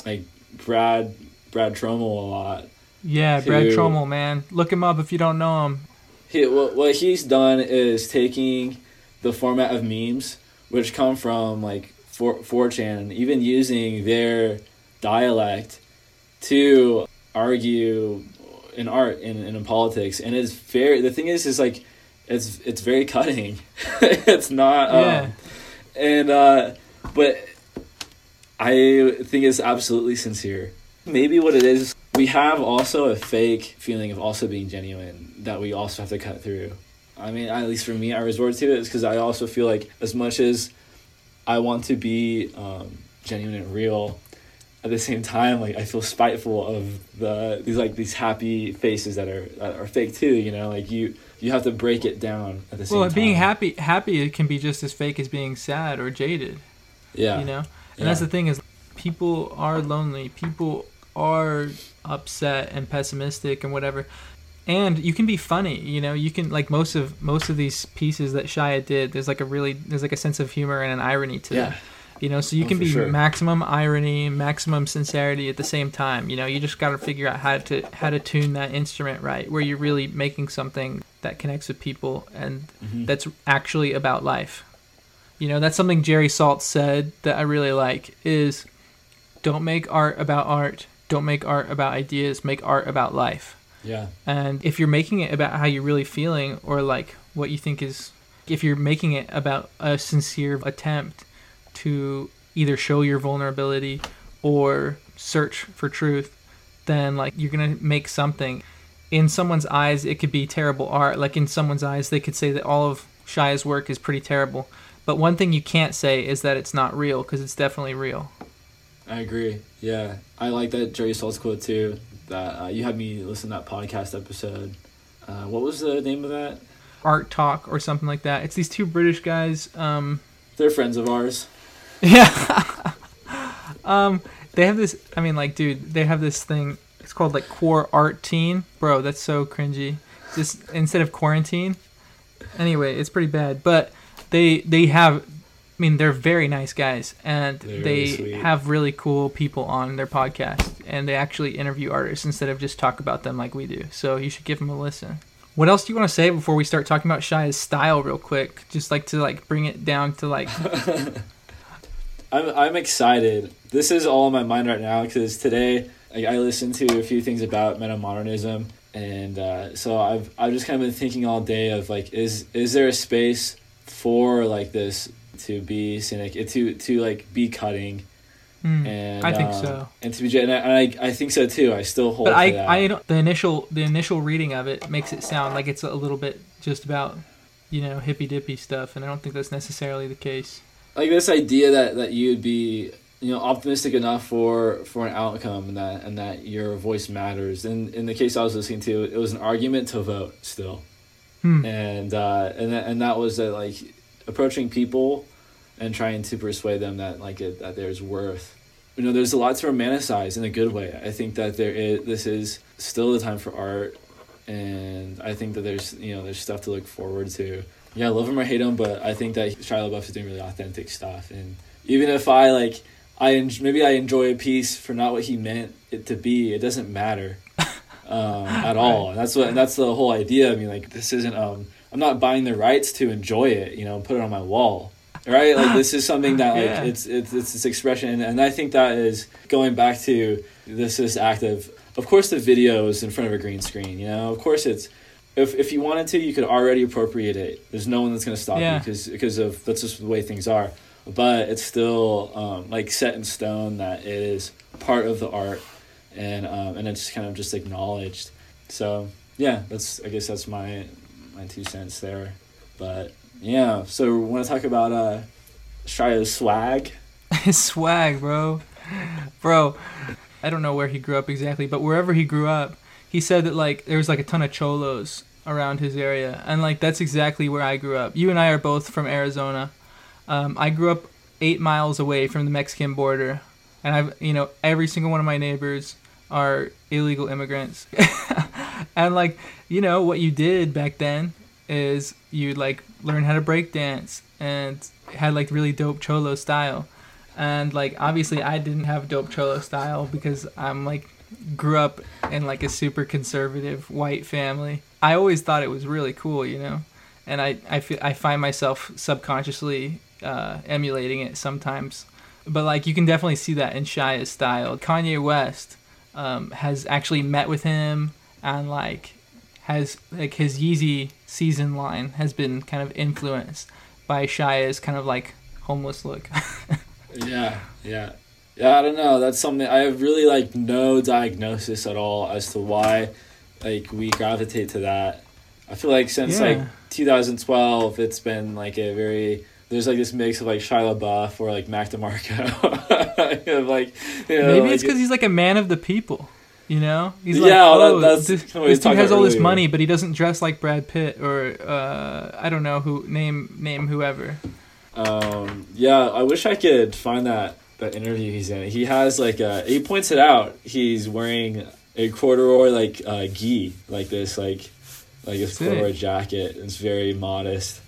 like brad brad Troemel a lot Yeah, Brad Who- Troemel, man. Look him up if you don't know him. he, what, what he's done is taking the format of memes, which come from like 4, 4chan, and even using their dialect to argue in art and, and in politics. And it's very, the thing is, is like, it's it's very cutting. it's not. Um, Yeah. And uh, but I think it's absolutely sincere. Maybe what it is, we have also a fake feeling of also being genuine that we also have to cut through. I mean, at least for me, I resort to it because I also feel like as much as I want to be um, genuine and real, at the same time, like I feel spiteful of the these like these happy faces that are that are fake too. You know, like you you have to break it down at the same Well, time. being happy, happy it can be just as fake as being sad or jaded. yeah, You know, and that's the thing is, people are lonely. People are upset and pessimistic and whatever. And you can be funny, you know. You can like most of most of these pieces that Shia did. There's like a really there's like a sense of humor and an irony to them. yeah, You know, so you Oh, can be sure. maximum irony, maximum sincerity at the same time. You know, you just got to figure out how to how to tune that instrument right, where you're really making something that connects with people and Mhm. that's actually about life. You know, that's something Jerry Saltz said that I really like is don't make art about art, don't make art about ideas, make art about life. yeah, And if you're making it about how you're really feeling or like what you think is if you're making it about a sincere attempt to either show your vulnerability or search for truth, then like you're going to make something in someone's eyes it could be terrible art. Like in someone's eyes they could say that all of Shia's work is pretty terrible. But one thing you can't say is that it's not real because it's definitely real. I agree. Yeah, I like that Jerry Saltz quote too. That uh, you had me listen to that podcast episode. Uh, what was the name of that? Art talk or something like that. It's these two British guys um They're friends of ours. Yeah. um, they have this. I mean, like, dude, they have this thing. It's called like Core Art Teen, bro. That's so cringy. Just instead of quarantine. Anyway, it's pretty bad. But they they have. I mean, they're very nice guys, and They're they really have really cool people on their podcast, and they actually interview artists instead of just talk about them like we do. So you should give them a listen. What else do you want to say before we start talking about Shia's style, real quick? Just like to like bring it down to like I'm I'm excited. This is all in my mind right now because today like, I listened to a few things about metamodernism, and uh, so I've I've just kind of been thinking all day of like is is there a space for like this to be cynic to to like be cutting hmm. and I think um, so. and to be and I, I I think so too. I still hold but I, that. I don't, the initial the initial reading of it makes it sound like it's a little bit just about you know hippy dippy stuff, and I don't think that's necessarily the case. like this idea that that you'd be you know optimistic enough for for an outcome and that and that your voice matters. And in the case i was listening to it was an argument to vote still. Hmm. and uh and that, and that was that like approaching people and trying to persuade them that like it, that there's worth. You know there's a lot to romanticize in a good way. I think that there is this is still the time for art. And i think that there's you know there's stuff to look forward to. Yeah, I love him or hate him, but I think that Shia LaBeouf is doing really authentic stuff. And even if I like, I en- maybe I enjoy a piece for not what he meant it to be, it doesn't matter um, at all. And that's what and that's the whole idea. I mean, like this isn't. Um, I'm not buying the rights to enjoy it. You know, and put it on my wall. Right, like this is something that like Yeah. it's it's it's this expression, and, and I think that is going back to this this act of, of course, the video is in front of a green screen. You know, of course, it's if if you wanted to, you could already appropriate it. There's no one that's going to stop Yeah. you because because of that's just the way things are. But it's still um, like set in stone that it is part of the art, and um, and it's kind of just acknowledged. So yeah, that's I guess that's my my two cents there. But yeah, so we want to talk about uh, Shia's swag. Swag, bro, bro. I don't know where he grew up exactly, but wherever he grew up, he said that like there was like a ton of cholos around his area, and like that's exactly where I grew up. You and I are both from Arizona. Um, I grew up eight miles away from the Mexican border, and I've you know every single one of my neighbors are illegal immigrants, and like you know what you did back then is you like learn how to break dance and had like really dope cholo style. And like obviously I didn't have dope cholo style because I'm like grew up in like a super conservative white family. I always thought it was really cool, you know, and I I feel I find myself subconsciously uh, emulating it sometimes. But like you can definitely see that in Shia's style. Kanye West um, has actually met with him and like has like his Yeezy season line has been kind of influenced by Shia's kind of like homeless look. yeah, yeah. Yeah, I don't know. That's something I have really like no diagnosis at all as to why like we gravitate to that. I feel like since Yeah. like 2012, it's been like a very there's like this mix of like Shia LaBeouf or like Mac DeMarco. of, like you know, Maybe like, it's because he's like a man of the people. You know, he's Yeah, like, well, that- oh, that's this, kinda what we this dude has all this money, but he doesn't dress like Brad Pitt or uh, I don't know who name name whoever. Um, yeah, I wish I could find that that interview he's in. He has like uh he points it out. He's wearing a corduroy like uh gi, like this like like this Sick. corduroy jacket. It's very modest.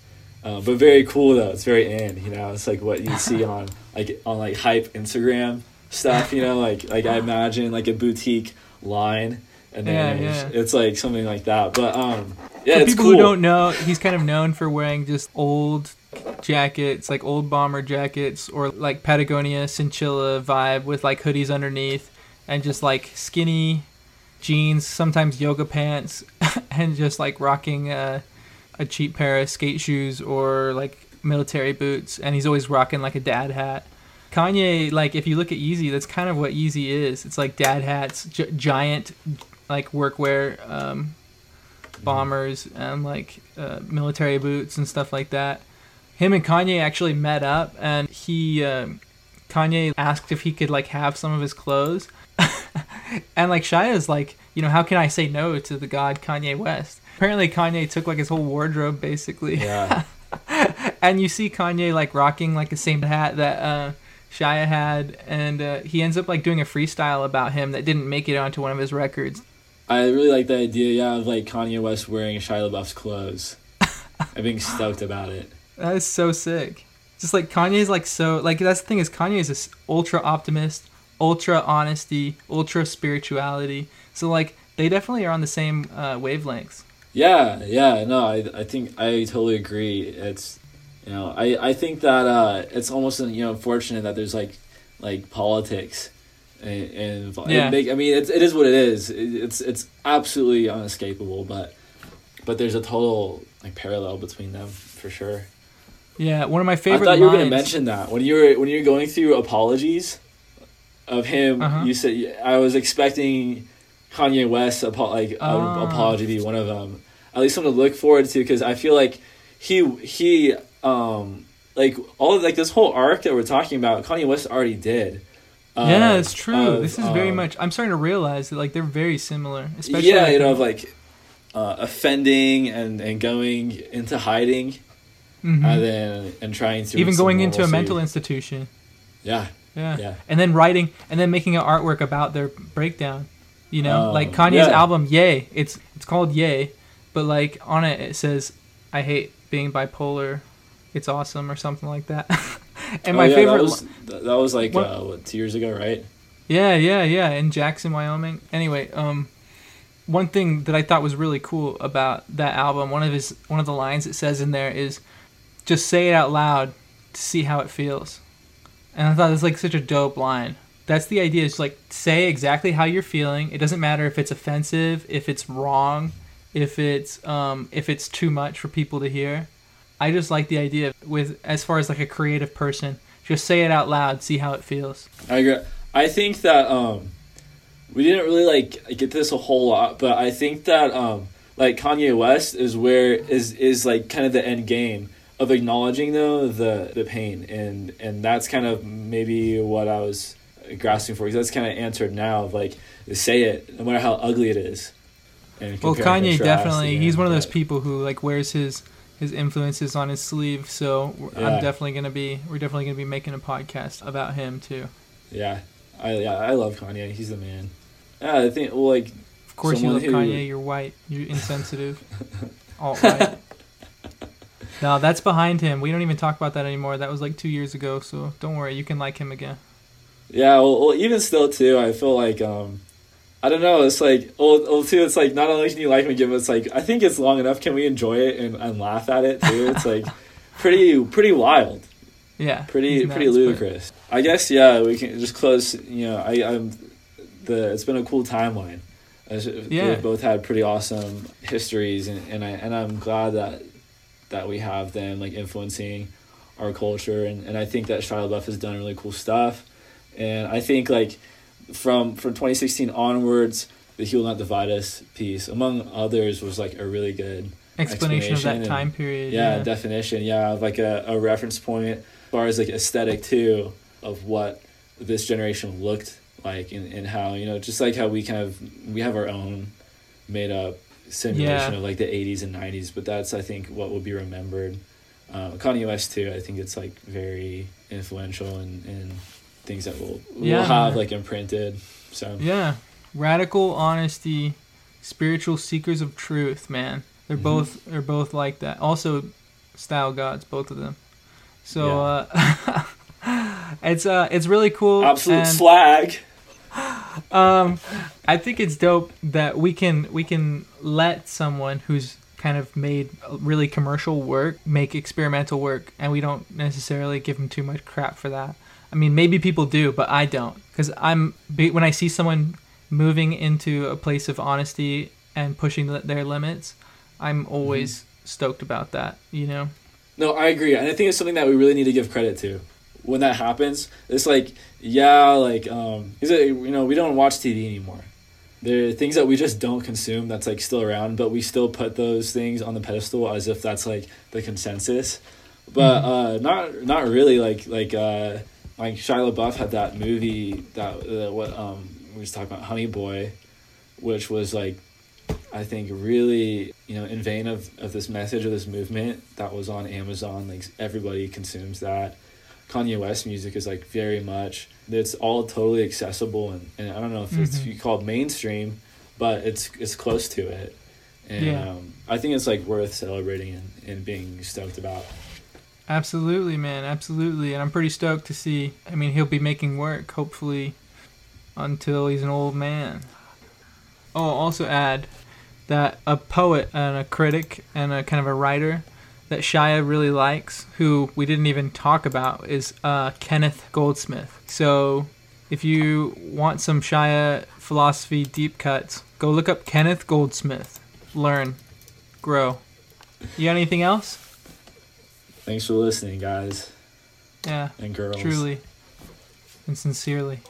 Uh, but very cool though. It's very in, you know. It's like what you see on like on like hype Instagram stuff, you know, like like I imagine like a boutique line and then Yeah, it's, yeah. it's like something like that. But um yeah, For it's people cool. who don't know, he's kind of known for wearing just old jackets, like old bomber jackets, or like Patagonia Synchilla vibe with like hoodies underneath, and just like skinny jeans, sometimes yoga pants, and just like rocking uh, a cheap pair of skate shoes or like military boots. And he's always rocking like a dad hat. Kanye, like if you look at Yeezy, that's kind of what Yeezy is. It's like dad hats, gi- giant like workwear. Um, bombers and like uh, military boots and stuff like that. Him and Kanye actually met up, and he um Kanye asked if he could like have some of his clothes, and like Shia is like, you know, how can I say no to the god Kanye West? Apparently, Kanye took like his whole wardrobe basically, Yeah. and you see Kanye like rocking like the same hat that uh, Shia had, and uh, he ends up like doing a freestyle about him that didn't make it onto one of his records. I really like the idea, yeah, of like Kanye West wearing Shia LaBeouf's clothes. I'm being stoked about it. That is so sick. Just like Kanye's like so like that's the thing is Kanye is this ultra optimist, ultra honesty, ultra spirituality. So like they definitely are on the same uh, wavelengths. Yeah, yeah, no, I I think I totally agree. It's you know, I I think that uh it's almost you know unfortunate that there's like like politics and, and Yeah. make, I mean it's it is what it is. It, it's it's absolutely unescapable, but but there's a total like parallel between them for sure. Yeah, one of my favorite. I thought you were going to mention that when you were when you were going through apologies of him. Uh-huh. You said I was expecting Kanye West apo- like Ah. apology to be one of them. At least something to look forward to because I feel like he he um like all of, like this whole arc that we're talking about. Kanye West already did. uh, Yeah, it's true. of, this is very um, much. I'm starting to realize that like they're very similar, especially. yeah, you know, of like uh, offending and and going into hiding. mhm. And then and trying to even going into a mental institution. yeah Yeah. yeah and then writing and then making an artwork about their breakdown. You know, Oh, like Kanye's yeah. album Yay. It's it's called Yay, but like on it it says I hate being bipolar. It's awesome or something like that. and Oh, my yeah, favorite that was, th- that was like What- uh, what two years ago, right? Yeah, yeah, yeah, in Jackson, Wyoming. Anyway, um one thing that I thought was really cool about that album, one of his one of the lines it says in there is just say it out loud to see how it feels. And I thought it's like such a dope line. That's the idea. Is like say exactly how you're feeling. It doesn't matter if it's offensive, if it's wrong, if it's um if it's too much for people to hear. I just like the idea with as far as like a creative person, just say it out loud, see how it feels. I agree. I think that um, we didn't really like get this a whole lot, but I think that um, like Kanye West is where is is like kind of the end game of acknowledging though the the pain, and and that's kind of maybe what I was grasping for because that's kind of answered now of like say it no matter how ugly it is. Well, Kanye definitely. He's one of those people who like wears his his influences on his sleeve. So Yeah. I'm definitely gonna be we're definitely gonna be making a podcast about him too. Yeah, I yeah I love Kanye. He's the man. Yeah, I think well like Of course, you love who- Kanye. You're white. You're insensitive. Alt right. no, that's behind him. We don't even talk about that anymore. That was like two years ago. So don't worry. You can like him again. Yeah, well, well, even still too, I feel like um, I don't know. It's like well, well, too. It's like not only can you like me, give it's like I think it's long enough. Can we enjoy it and, and laugh at it too? It's like pretty pretty wild, Yeah. pretty pretty but- ludicrous. I guess yeah, we can just close. You know, I I'm the it's been a cool timeline. Yeah. They've both had pretty awesome histories, and, and I and I'm glad that that we have them like influencing our culture, and, and I think that Shia LaBeouf has done really cool stuff, and I think like from from 2016 onwards, the "He Will Not Divide Us" piece, among others, was like a really good Explanation of that Explanation time period. yeah, definition yeah like a, a reference point as far as like aesthetic too of what this generation looked like and, and how you know just like how we kind of we have our own made up simulation Yeah. of like the 80s and 90s but that's i think what will be remembered uh, kanye west too i think it's like very influential and and things that we'll, Yeah. we'll have like imprinted so Yeah. Radical honesty, spiritual seekers of truth, man. They're Mhm. both they're both like that. Also style gods, both of them. So uh it's uh it's really cool. absolute and, slag um I think it's dope that we can we can let someone who's kind of made really commercial work make experimental work and we don't necessarily give them too much crap for that. I mean, maybe people do, but I don't cuz I'm when I see someone moving into a place of honesty and pushing their limits, I'm always stoked about that, you know. No, I agree, and I think it's something that we really need to give credit to. When that happens, it's like, yeah, like, um, is it you know we don't watch TV anymore. There are things that we just don't consume that's like still around, but we still put those things on the pedestal as if that's like the consensus. But uh, not not really. Like like uh, like Shia LaBeouf had that movie that uh, what um we was talking about Honey Boy, which was like I think really you know in vain of, of this message of this movement that was on Amazon like everybody consumes that Kanye West music is like very much it's all totally accessible and, and I don't know if it's Mhm. called mainstream but it's it's close to it and Yeah. um, I think it's like worth celebrating and, and being stoked about Absolutely, man. Absolutely. And I'm pretty stoked to see. I mean, he'll be making work, hopefully, until he's an old man. Oh, I'll also add that a poet and a critic and a kind of a writer that Shia really likes, who we didn't even talk about, is uh, Kenneth Goldsmith. So if you want some Shia philosophy deep cuts, go look up Kenneth Goldsmith. Learn, grow. You got anything else? thanks for listening guys Yeah. and girls Truly and sincerely.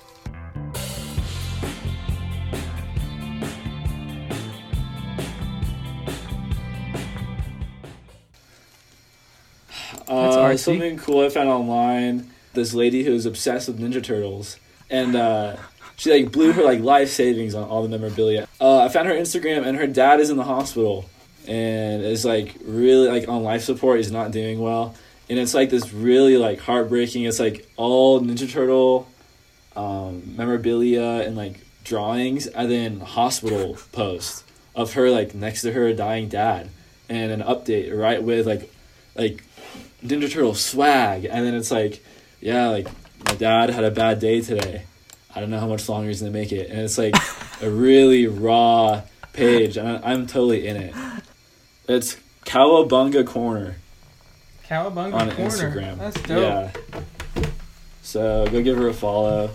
Uh, something cool I found online. This lady who's obsessed with Ninja Turtles, and uh, she like blew her like life savings on all the memorabilia. Uh, I found her Instagram, and her dad is in the hospital, and is like really like on life support. He's not doing well, and it's like this really like heartbreaking. It's like all Ninja Turtle um, memorabilia and like drawings, and then hospital post of her like next to her dying dad, and an update right with like like Ninja Turtle swag, and then it's like, yeah, like my dad had a bad day today. I don't know how much longer he's gonna make it, and it's like a really raw page, and I- I'm totally in it. It's Cowabunga Corner Cowabunga on Corner. Instagram. That's dope. Yeah. So go give her a follow,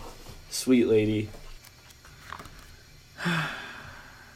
sweet lady.